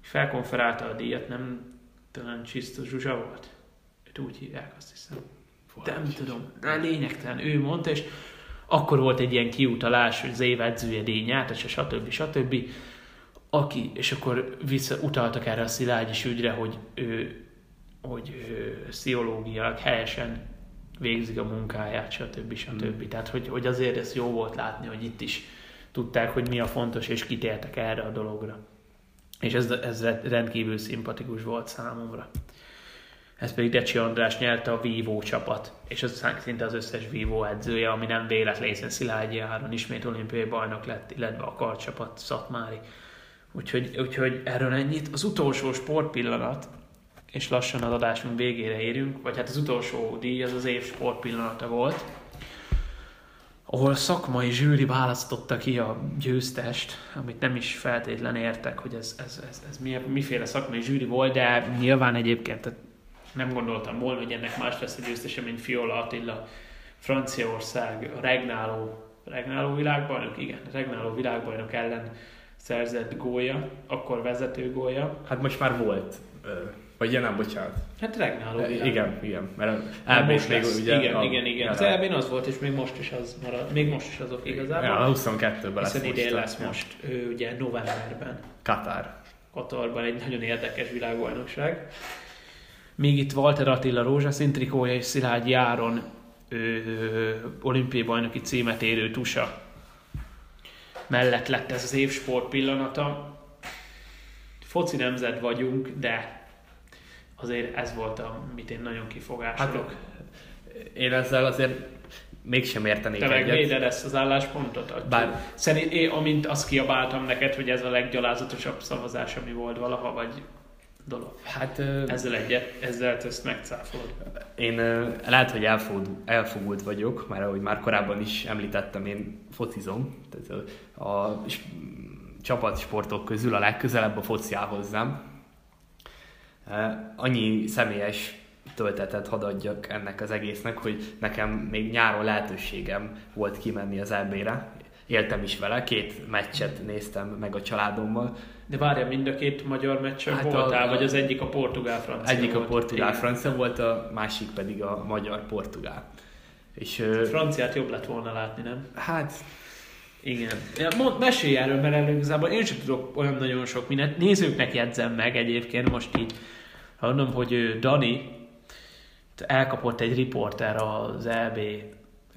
Felkonferálta a díjat, nem talán Csisztus Zsuzsa volt? Őt úgy hívják, azt hiszem. De nem tudom, de lényegtelen, ő mondta, és akkor volt egy ilyen kiutalás, hogy az év edzője díjnyát, és stb. stb. Aki, és akkor visszautaltak erre a Szilágyis ügyre, hogy ő, hogy ő sziológiailag helyesen végzik a munkáját, stb. stb. Mm. Tehát, hogy, hogy azért ez jó volt látni, hogy itt is tudták, hogy mi a fontos, és kitértek erre a dologra. És ez, ez rendkívül szimpatikus volt számomra. Ez pedig Decsi András nyerte a Vivo csapat, és az szinte az összes Vivo edzője, ami nem véletlen, hiszen Szilágyi Áron ismét olimpiai bajnok lett, illetve a karcsapat Szatmári. Úgyhogy, úgyhogy erről ennyit. Az utolsó sportpillanat, és lassan az adásunk végére érünk, vagy hát az utolsó díj az az év sportpillanata volt, ahol szakmai zsűri választotta ki a győztest, amit nem is feltétlen értek, hogy ez, ez, ez, ez mi, miféle szakmai zsűri volt, de nyilván egyébként nem gondoltam volna, hogy ennek más lesz a győztese, mint Fiola Attila, Franciaország, regnáló, regnáló világbajnok, igen, regnáló világbajnok ellen szerzett gólya, akkor vezető gólya. Hát most már volt vagy ja, nem, bocsánat. Hát regnáló világ. Igen, igen. Mert elbén még ugye... Igen, a, igen, igen. Az elbén az volt, és még most is az marad. Még most is azok igazából. Ja, a 22-ben lesz Hiszen idén lesz most, ő, ugye novemberben. Katár. Katarban egy nagyon érdekes világbajnokság. Még itt Walter Attila rózsaszín trikója és Szilágyi Áron olimpiai bajnoki címet érő tusa mellett lett ez az évsport pillanata. Foci nemzet vagyunk, de azért ez volt, amit én nagyon kifogásolok. Hát, én ezzel azért mégsem értenék Te megvéded ezt az álláspontot? Bár... Szerint én, amint azt kiabáltam neked, hogy ez a leggyalázatosabb szavazás, ami volt valaha, vagy dolog. Hát, ezzel egyet, ezzel ezt megcáfolod. Én lehet, hogy elfogult, elfogult vagyok, mert ahogy már korábban is említettem, én focizom. Tehát a, a csapatsportok közül a legközelebb a foci áll hozzám. Annyi személyes töltetet hadd adjak ennek az egésznek, hogy nekem még nyáron lehetőségem volt kimenni az EB-re. Éltem is vele, két meccset néztem meg a családommal. De várja, mind a két magyar meccsen hát voltál, a, vagy az egyik a portugál-francia Egyik volt. a portugál-francia volt, a másik pedig a magyar-portugál. És, Franciát jobb lett volna látni, nem? Hát igen. Mond, mesélj erről, mert előgazából én sem tudok olyan nagyon sok mindent. Nézőknek jegyzem meg egyébként most így mondom, hogy Dani elkapott egy riporter az EB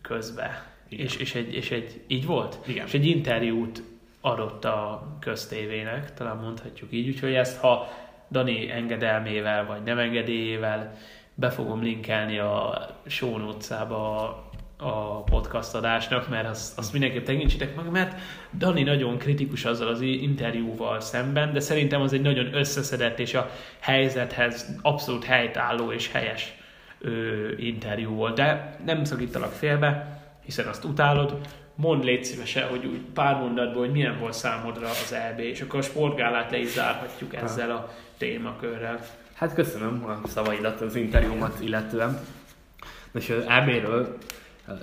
közbe, és, és, egy, és egy, így volt? Igen. És egy interjút adott a köztévének, talán mondhatjuk így, úgyhogy ezt ha Dani engedelmével, vagy nem engedélyével be fogom linkelni a show notes-ába a podcast adásnak, mert azt, azt mindenképp tekintsétek meg, mert Dani nagyon kritikus azzal az interjúval szemben, de szerintem az egy nagyon összeszedett és a helyzethez abszolút helytálló és helyes ö, interjú volt. De nem szakítalak félbe, hiszen azt utálod, mondd légy szívesen, hogy úgy pár mondatból, hogy milyen volt számodra az EB, és akkor a sportgálát le is zárhatjuk ezzel a témakörrel. Hát köszönöm a szavaidat az interjúmat illetően. Most az EB-ről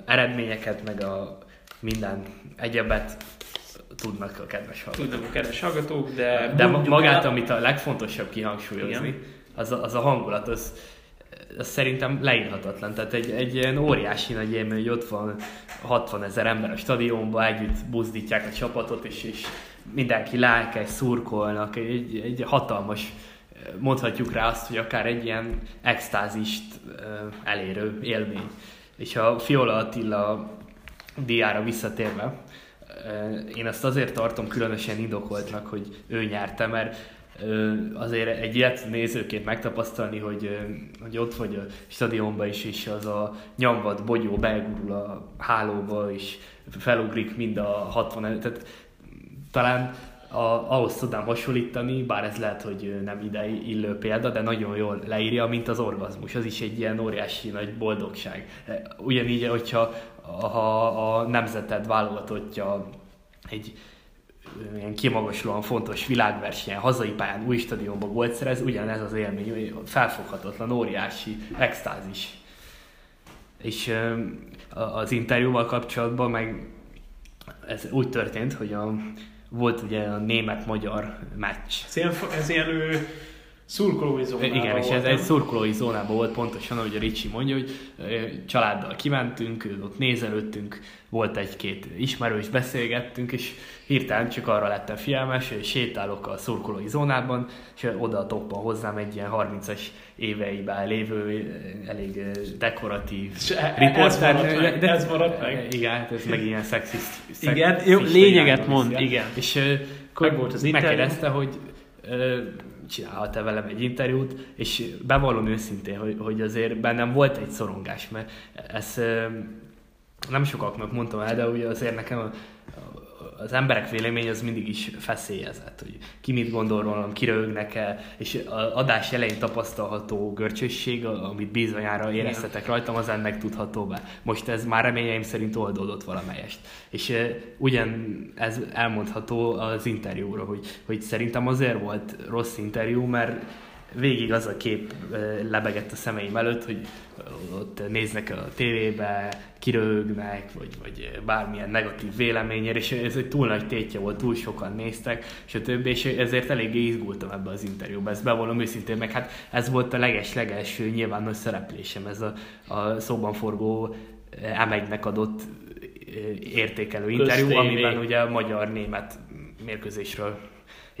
eredményeket, meg a minden egyebet tudnak a kedves hallgatók. Tudnak a kedves hallgatók, de... De magát, el... amit a legfontosabb kihangsúlyozni, Igen. az a, az a hangulat, az, az szerintem leírhatatlan. Tehát egy, egy ilyen óriási nagy élmény, hogy ott van 60 ezer ember a stadionban, együtt buzdítják a csapatot, és, és mindenki lelkes, szurkolnak, egy, egy hatalmas mondhatjuk rá azt, hogy akár egy ilyen extázist elérő élmény. És a Fiola Attila diára visszatérve, én ezt azért tartom különösen indokoltnak, hogy ő nyerte, mert azért egy ilyet nézőként megtapasztalni, hogy, hogy ott vagy a stadionban is, és az a nyomvad bogyó begurul a hálóba, és felugrik mind a 60 tehát talán a, ahhoz tudnám hasonlítani, bár ez lehet, hogy nem ide illő példa, de nagyon jól leírja, mint az orgazmus. Az is egy ilyen óriási nagy boldogság. Ugyanígy, hogyha ha a nemzeted válogatottja egy ilyen kimagaslóan fontos világversenyen, hazai pályán, új stadionban volt szerez, ugyanez az élmény, felfoghatatlan, óriási, extázis. És az interjúval kapcsolatban meg ez úgy történt, hogy a volt ugye a német-magyar meccs. Ez ilyen, ez ilyen ő, szurkolói zónában Igen, és ez egy szurkolói zónában volt pontosan, ahogy a Ricsi mondja, hogy családdal kimentünk, ott nézelődtünk, volt egy-két ismerős, beszélgettünk, és hirtelen csak arra lettem figyelmes, hogy sétálok a szurkolói zónában, és oda a toppan hozzám egy ilyen 30-as éveiben lévő, elég dekoratív e- riporter. Ez maradt meg, de, ez maradt meg. Igen, hát ez meg ilyen szexiszt. Igen, jó, lényeget mond, igen. És meg volt az megkérdezte, hogy csinálhat-e velem egy interjút, és bevallom őszintén, hogy, hogy azért bennem volt egy szorongás, mert ez nem sokaknak mondtam el, de ugye azért nekem az emberek vélemény az mindig is feszélyezett, hogy ki mit gondol rólam, kirögnek el, és az adás elején tapasztalható görcsösség, amit bizonyára éreztetek rajtam, az ennek tudható be. Most ez már reményeim szerint oldódott valamelyest. És ugyan ez elmondható az interjúról, hogy, hogy szerintem azért volt rossz interjú, mert végig az a kép lebegett a szemeim előtt, hogy ott néznek a tévébe, kirögnek, vagy, vagy bármilyen negatív véleményért, és ez egy túl nagy tétje volt, túl sokan néztek, és a többi, és ezért eléggé izgultam ebbe az interjúba, ezt bevallom őszintén, meg hát ez volt a leges-legelső nyilvános szereplésem, ez a, a szóban forgó M1-nek adott értékelő interjú, amiben ugye a magyar-német mérkőzésről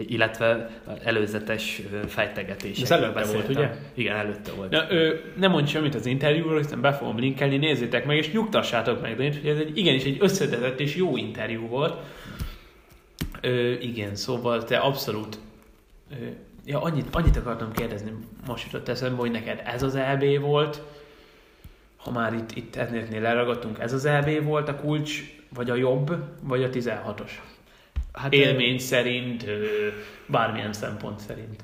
illetve előzetes fejtegetés. Ez előtte beszéltem. volt, ugye? Igen, előtte volt. Na, ö, nem mondj semmit az interjúról, hiszen be fogom linkelni, nézzétek meg, és nyugtassátok meg, de hogy ez egy, igenis egy összetett és jó interjú volt. Ö, igen, szóval te abszolút... Ö, ja, annyit, annyit akartam kérdezni, most jutott eszembe, hogy neked ez az EB volt, ha már itt, itt ennél leragadtunk, ez az EB volt a kulcs, vagy a jobb, vagy a 16-os? Hát élmény szerint, bármilyen szempont szerint.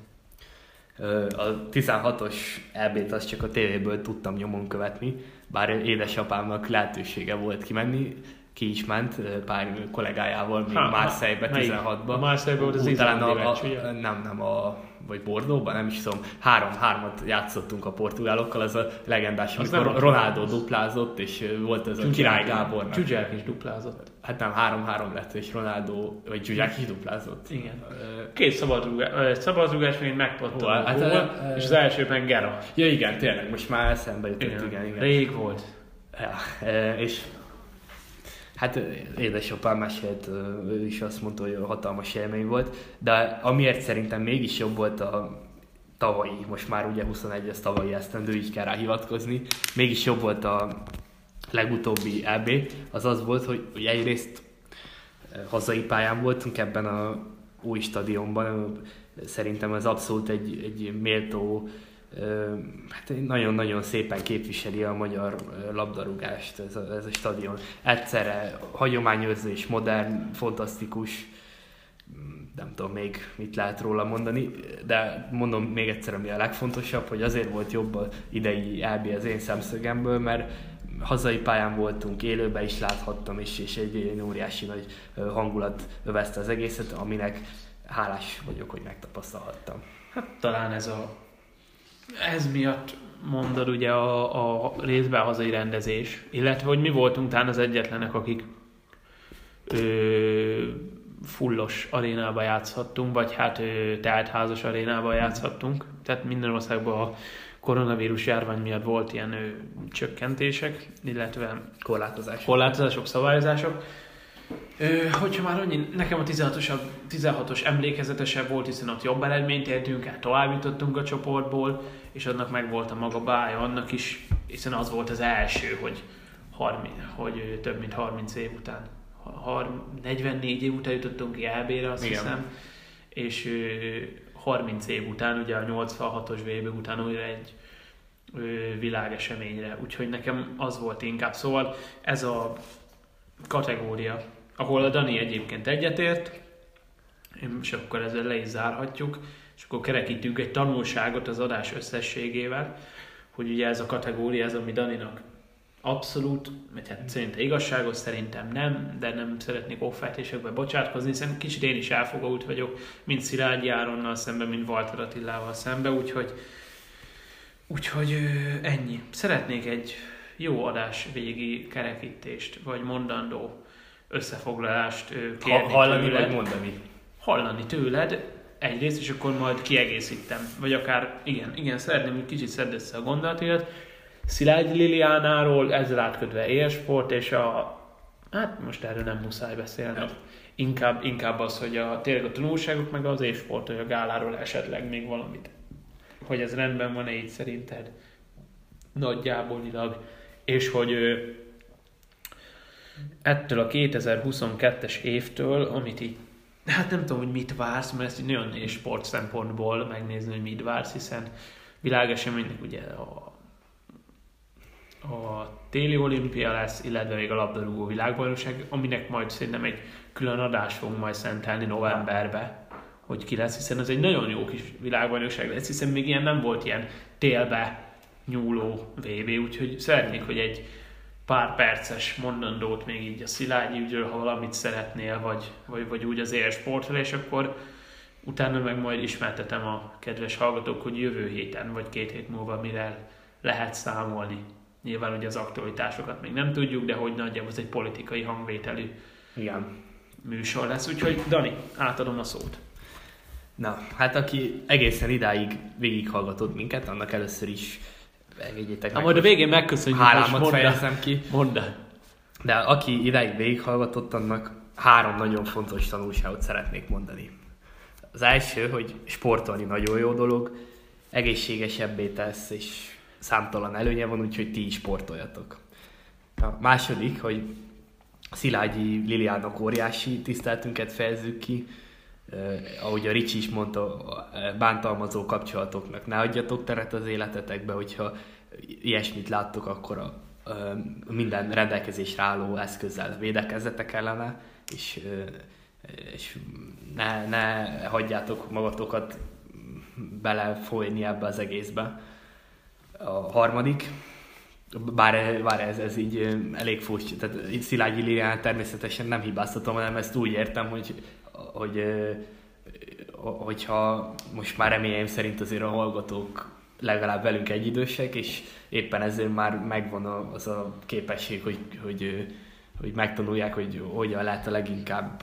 A 16-os EB-t azt csak a tévéből tudtam nyomon követni, bár édesapámnak lehetősége volt kimenni, ki is ment pár kollégájával még Marseille-be 16-ba. A Marseille-be volt az Talán a, a, nem, nem, a vagy Bordóban, nem is tudom, három-hármat játszottunk a portugálokkal, az a legendás, az amikor Ronaldo duplázott, és volt ez a Király Gábor. Zsuzsák is duplázott. Hát nem, három-három lett, és Ronaldo, vagy Zsuzsák is duplázott. Igen. Két szabadrugás, szabadrugás még megpattant hát, gól, és az első meg Gera. Ja igen, tényleg, most már eszembe jutott, igen, igen. igen. Rég volt. Ja, és Hát édesapám mesélt, ő is azt mondta, hogy hatalmas élmény volt, de amiért szerintem mégis jobb volt a tavalyi, most már ugye 21 ez tavalyi esztendő, így kell rá hivatkozni, mégis jobb volt a legutóbbi EB, az az volt, hogy, hogy egyrészt hazai pályán voltunk ebben a új stadionban. Szerintem ez abszolút egy, egy méltó, hát nagyon-nagyon szépen képviseli a magyar labdarúgást ez a, ez a stadion. Egyszerre hagyományőrző és modern, fantasztikus, nem tudom még mit lehet róla mondani, de mondom még egyszer, ami a legfontosabb, hogy azért volt jobb a idei EB az én szemszögemből, mert hazai pályán voltunk, élőben is láthattam, és, és egy, egy óriási nagy hangulat övezte az egészet, aminek hálás vagyok, hogy megtapasztalhattam. Hát talán ez a ez miatt mondod ugye a, a részben hazai rendezés, illetve hogy mi voltunk talán az egyetlenek, akik ö, fullos arénába játszhattunk, vagy hát ö, teltházas arénába játszhattunk. Tehát minden országban a koronavírus járvány miatt volt ilyen ö, csökkentések, illetve korlátozások, korlátozások szabályozások. Ö, hogyha már annyi, nekem a 16-os, 16-os emlékezetesebb volt, hiszen ott jobb eredményt értünk el, tovább jutottunk a csoportból, és annak meg volt a maga bája, annak is, hiszen az volt az első, hogy, 30, hogy több mint 30 év után, 44 év után jutottunk ki EB-re, azt Igen. hiszem, és 30 év után, ugye a 86-os VB után újra egy világeseményre, úgyhogy nekem az volt inkább. Szóval ez a kategória, ahol a Dani egyébként egyetért, és akkor ezzel le is zárhatjuk, és akkor kerekítünk egy tanulságot az adás összességével, hogy ugye ez a kategória, ez ami Daninak abszolút, mert hát szerintem igazságos, szerintem nem, de nem szeretnék offátésekbe bocsátkozni, hiszen kicsit én is elfogult vagyok, mint Szilágyi Áronnal szemben, mint Walter Attilával szemben, úgyhogy, úgyhogy ennyi. Szeretnék egy jó adás végi kerekítést, vagy mondandó összefoglalást kérni ha, Hallani tőled. vagy mondani? Hallani tőled, egyrészt, és akkor majd kiegészítem. Vagy akár, igen, igen, szeretném, hogy kicsit szedd össze a gondolatodat. Szilágyi Liliánáról, ezzel átkötve élsport, és a... Hát most erről nem muszáj beszélni. Ja. Inkább, inkább az, hogy a, tényleg a tanulságok, meg az élsport, hogy a gáláról esetleg még valamit. Hogy ez rendben van-e így szerinted? Nagyjából ilag és hogy ettől a 2022-es évtől, amit így, hát nem tudom, hogy mit vársz, mert ezt így nagyon nehéz sport szempontból megnézni, hogy mit vársz, hiszen világeseménynek ugye a, a téli olimpia lesz, illetve még a labdarúgó világbajnokság, aminek majd szerintem egy külön adást fogunk majd szentelni novemberbe, hogy ki lesz, hiszen ez egy nagyon jó kis világbajnokság lesz, hiszen még ilyen nem volt ilyen télbe nyúló VB, úgyhogy szeretnék, hogy egy pár perces mondandót még így a Szilágyi ügyről, ha valamit szeretnél, vagy, vagy, vagy úgy az élsportról, és akkor utána meg majd ismertetem a kedves hallgatók, hogy jövő héten, vagy két hét múlva mire lehet számolni. Nyilván ugye az aktualitásokat még nem tudjuk, de hogy nagyjából ez egy politikai hangvételű Igen. műsor lesz. Úgyhogy Dani, átadom a szót. Na, hát aki egészen idáig végighallgatott minket, annak először is Engedjétek meg. Majd a végén megköszönjük. Hálámat fejezem ki. Mondd De aki idáig végighallgatott, annak három nagyon fontos tanulságot szeretnék mondani. Az első, hogy sportolni nagyon jó dolog, egészségesebbé tesz, és számtalan előnye van, úgyhogy ti is sportoljatok. A második, hogy Szilágyi Liliának óriási tiszteltünket fejezzük ki, ahogy a Ricsi is mondta, bántalmazó kapcsolatoknak ne adjatok teret az életetekbe, hogyha ilyesmit láttok, akkor a, a, minden rendelkezésre álló eszközzel védekezzetek ellene, és, és ne, ne hagyjátok magatokat belefolyni ebbe az egészbe. A harmadik, bár, bár ez, ez így elég furcsa, tehát Szilágyi Lilián természetesen nem hibáztatom, hanem ezt úgy értem, hogy, hogy hogyha most már reményeim szerint azért a hallgatók legalább velünk egyidősek, és éppen ezért már megvan az a képesség, hogy, hogy, hogy megtanulják, hogy hogyan lehet a leginkább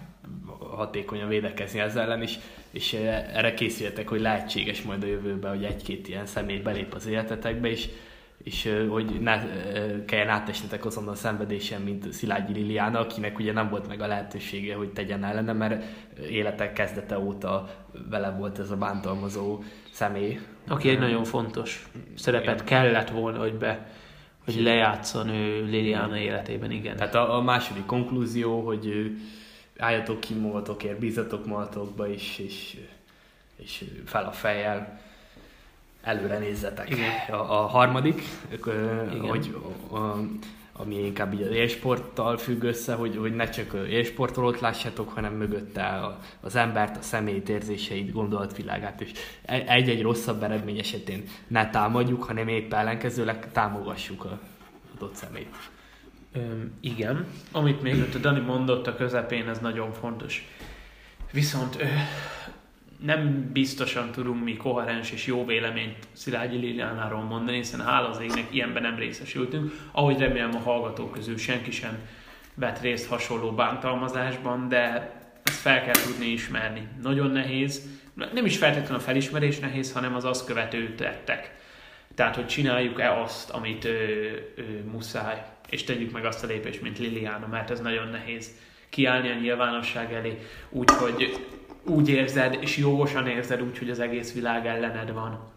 hatékonyan védekezni ezzel ellen, és, és erre készüljetek, hogy lehetséges majd a jövőben, hogy egy-két ilyen személy belép az életetekbe, és, és hogy ne kelljen átesnetek azon a szenvedésen, mint Szilágyi Liliana, akinek ugye nem volt meg a lehetősége, hogy tegyen ellene, mert életek kezdete óta vele volt ez a bántalmazó személy. Aki egy nagyon fontos szerepet igen. kellett volna, hogy be hogy lejátszon ő Liliana életében, igen. Tehát a, a második konklúzió, hogy álljatok ki magatokért, bízatok magatokba, és, és, és fel a fejjel előre nézzetek. Igen. A, a harmadik, Igen. hogy a, ami inkább így az élsporttal függ össze, hogy, hogy ne csak élsportolót lássátok, hanem mögötte az embert, a személyt, érzéseit, gondolatvilágát, és egy-egy rosszabb eredmény esetén ne támadjuk, hanem épp ellenkezőleg támogassuk a adott szemét. Öm, igen, amit még a Dani mondott a közepén, ez nagyon fontos. Viszont nem biztosan tudunk mi koherens és jó véleményt Szilágyi Liliánáról mondani, hiszen hála az égnek ilyenben nem részesültünk, ahogy remélem a hallgatók közül senki sem vett részt hasonló bántalmazásban, de ezt fel kell tudni ismerni. Nagyon nehéz, nem is feltétlenül a felismerés nehéz, hanem az azt követő tettek. Tehát, hogy csináljuk-e azt, amit ö, ö, muszáj, és tegyük meg azt a lépést, mint Liliana, mert ez nagyon nehéz kiállni a nyilvánosság elé, úgyhogy úgy érzed, és jogosan érzed úgy, hogy az egész világ ellened van.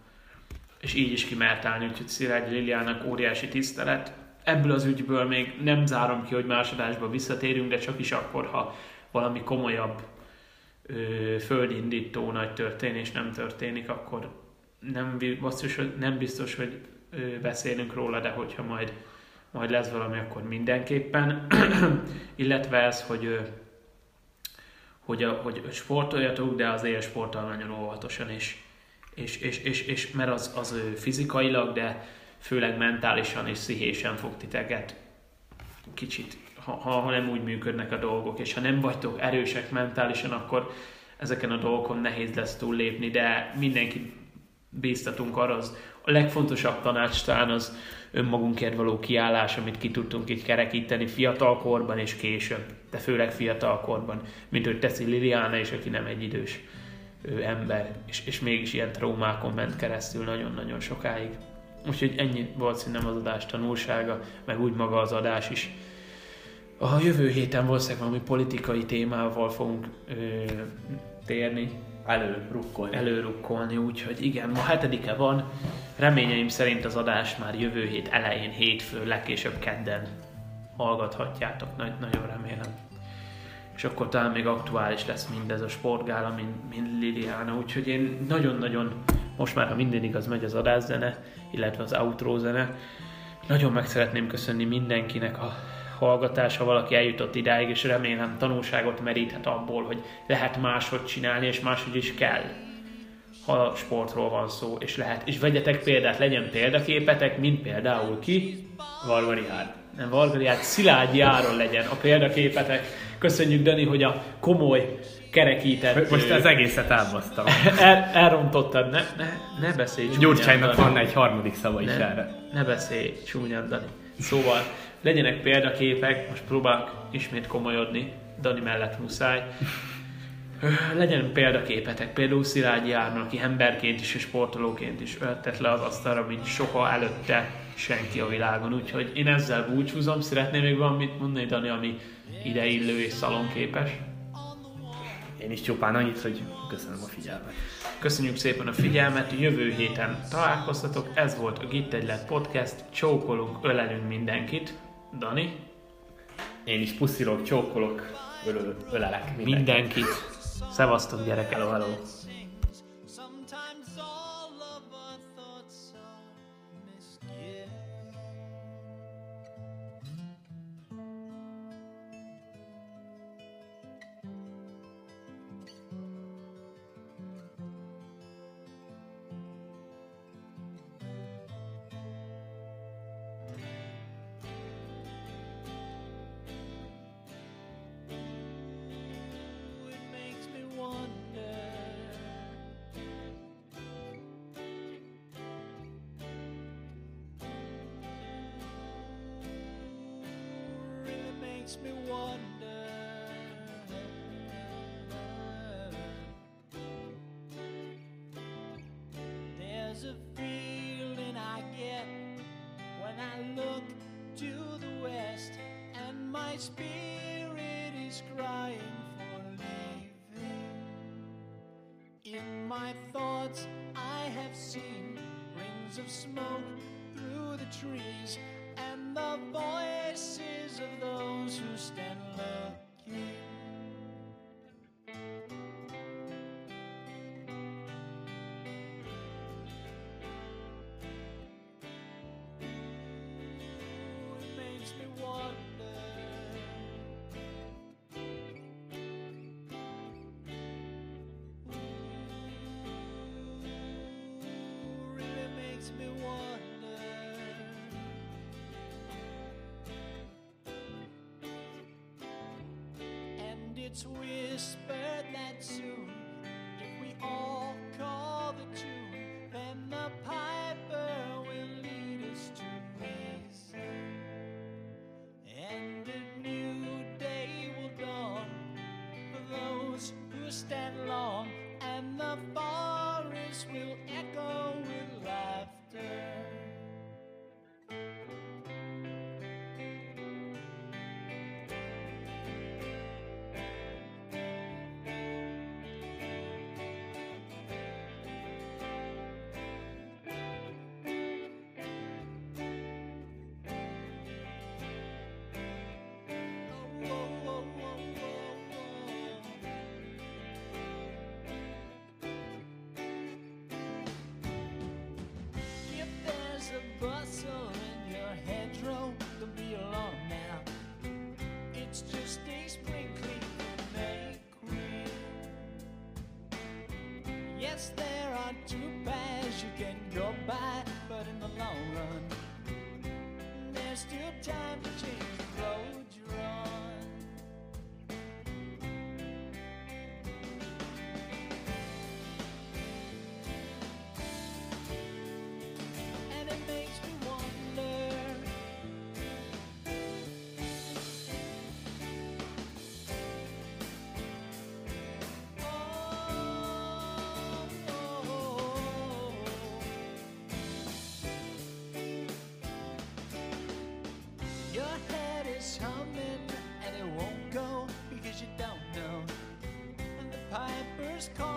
És így is kimert állni, úgyhogy Szilágy Liliának óriási tisztelet. Ebből az ügyből még nem zárom ki, hogy másodásba visszatérünk, de csak is akkor, ha valami komolyabb ö, földindító nagy történés nem történik, akkor nem biztos, hogy, nem biztos, hogy ö, beszélünk róla, de hogyha majd, majd lesz valami, akkor mindenképpen. Illetve ez, hogy ö, hogy, a, hogy sportoljatok, de az élsporttal nagyon óvatosan, és, és, és, és, és mert az, az fizikailag, de főleg mentálisan és pszichésen fog titeket kicsit, ha, ha nem úgy működnek a dolgok, és ha nem vagytok erősek mentálisan, akkor ezeken a dolgokon nehéz lesz túllépni, de mindenki bíztatunk arra, az a legfontosabb tanács talán az önmagunkért való kiállás, amit ki tudtunk így kerekíteni fiatalkorban és később, de főleg fiatalkorban, mint hogy teszi Liliana és aki nem egy idős ő, ember, és, és mégis ilyen traumákon ment keresztül nagyon-nagyon sokáig. Úgyhogy ennyi volt szerintem az adás tanulsága, meg úgy maga az adás is. A jövő héten valószínűleg valami politikai témával fogunk ö, térni, előrukkolni. Előrukkolni, úgyhogy igen, ma hetedike van. Reményeim szerint az adás már jövő hét elején, hétfő, legkésőbb kedden hallgathatjátok, Nagy, nagyon remélem. És akkor talán még aktuális lesz mindez a sportgála, mint, mint Liliana, úgyhogy én nagyon-nagyon, most már ha minden igaz, megy az adászene, illetve az outro zene, nagyon meg szeretném köszönni mindenkinek a hallgatás, ha valaki eljutott idáig, és remélem tanulságot meríthet abból, hogy lehet máshogy csinálni, és máshogy is kell ha sportról van szó, és lehet. És vegyetek példát, legyen példaképetek, mint például ki? Vargari Ár. Nem Vargari Ár, Szilágyi Áron legyen a példaképetek. Köszönjük, Dani, hogy a komoly kerekített... Most az egészet elbasztam. El, elrontottad, ne, ne, ne beszélj Gyurcsánynak van egy harmadik szava is ne, erre. Ne beszélj csúnyán, Dani. Szóval legyenek példaképek, most próbálok ismét komolyodni, Dani mellett muszáj. Legyen példaképetek, például Szilágyi Árnal, aki emberként is és sportolóként is öltett le az asztalra, mint soha előtte senki a világon. Úgyhogy én ezzel búcsúzom. Szeretném még valamit mondani, Dani, ami ide illő és szalonképes? Én is csupán annyit, hogy köszönöm a figyelmet. Köszönjük szépen a figyelmet, jövő héten találkoztatok. Ez volt a Git Egylet Podcast. Csókolunk, ölelünk mindenkit. Dani? Én is puszilok, csókolok, ölelek mindenkit. mindenkit. Szevasztok gyerekek! Hello, hello! Makes me wonder. There's a feeling I get when I look to the west, and my spirit is crying for leaving. In my thoughts, I have seen rings of smoke through the trees the voices of those who stand looking. Ooh, it makes me wonder. Ooh, really makes me wonder Whispered that soon. There are two paths you can go by, but in the long run, there's still time to change. years cold.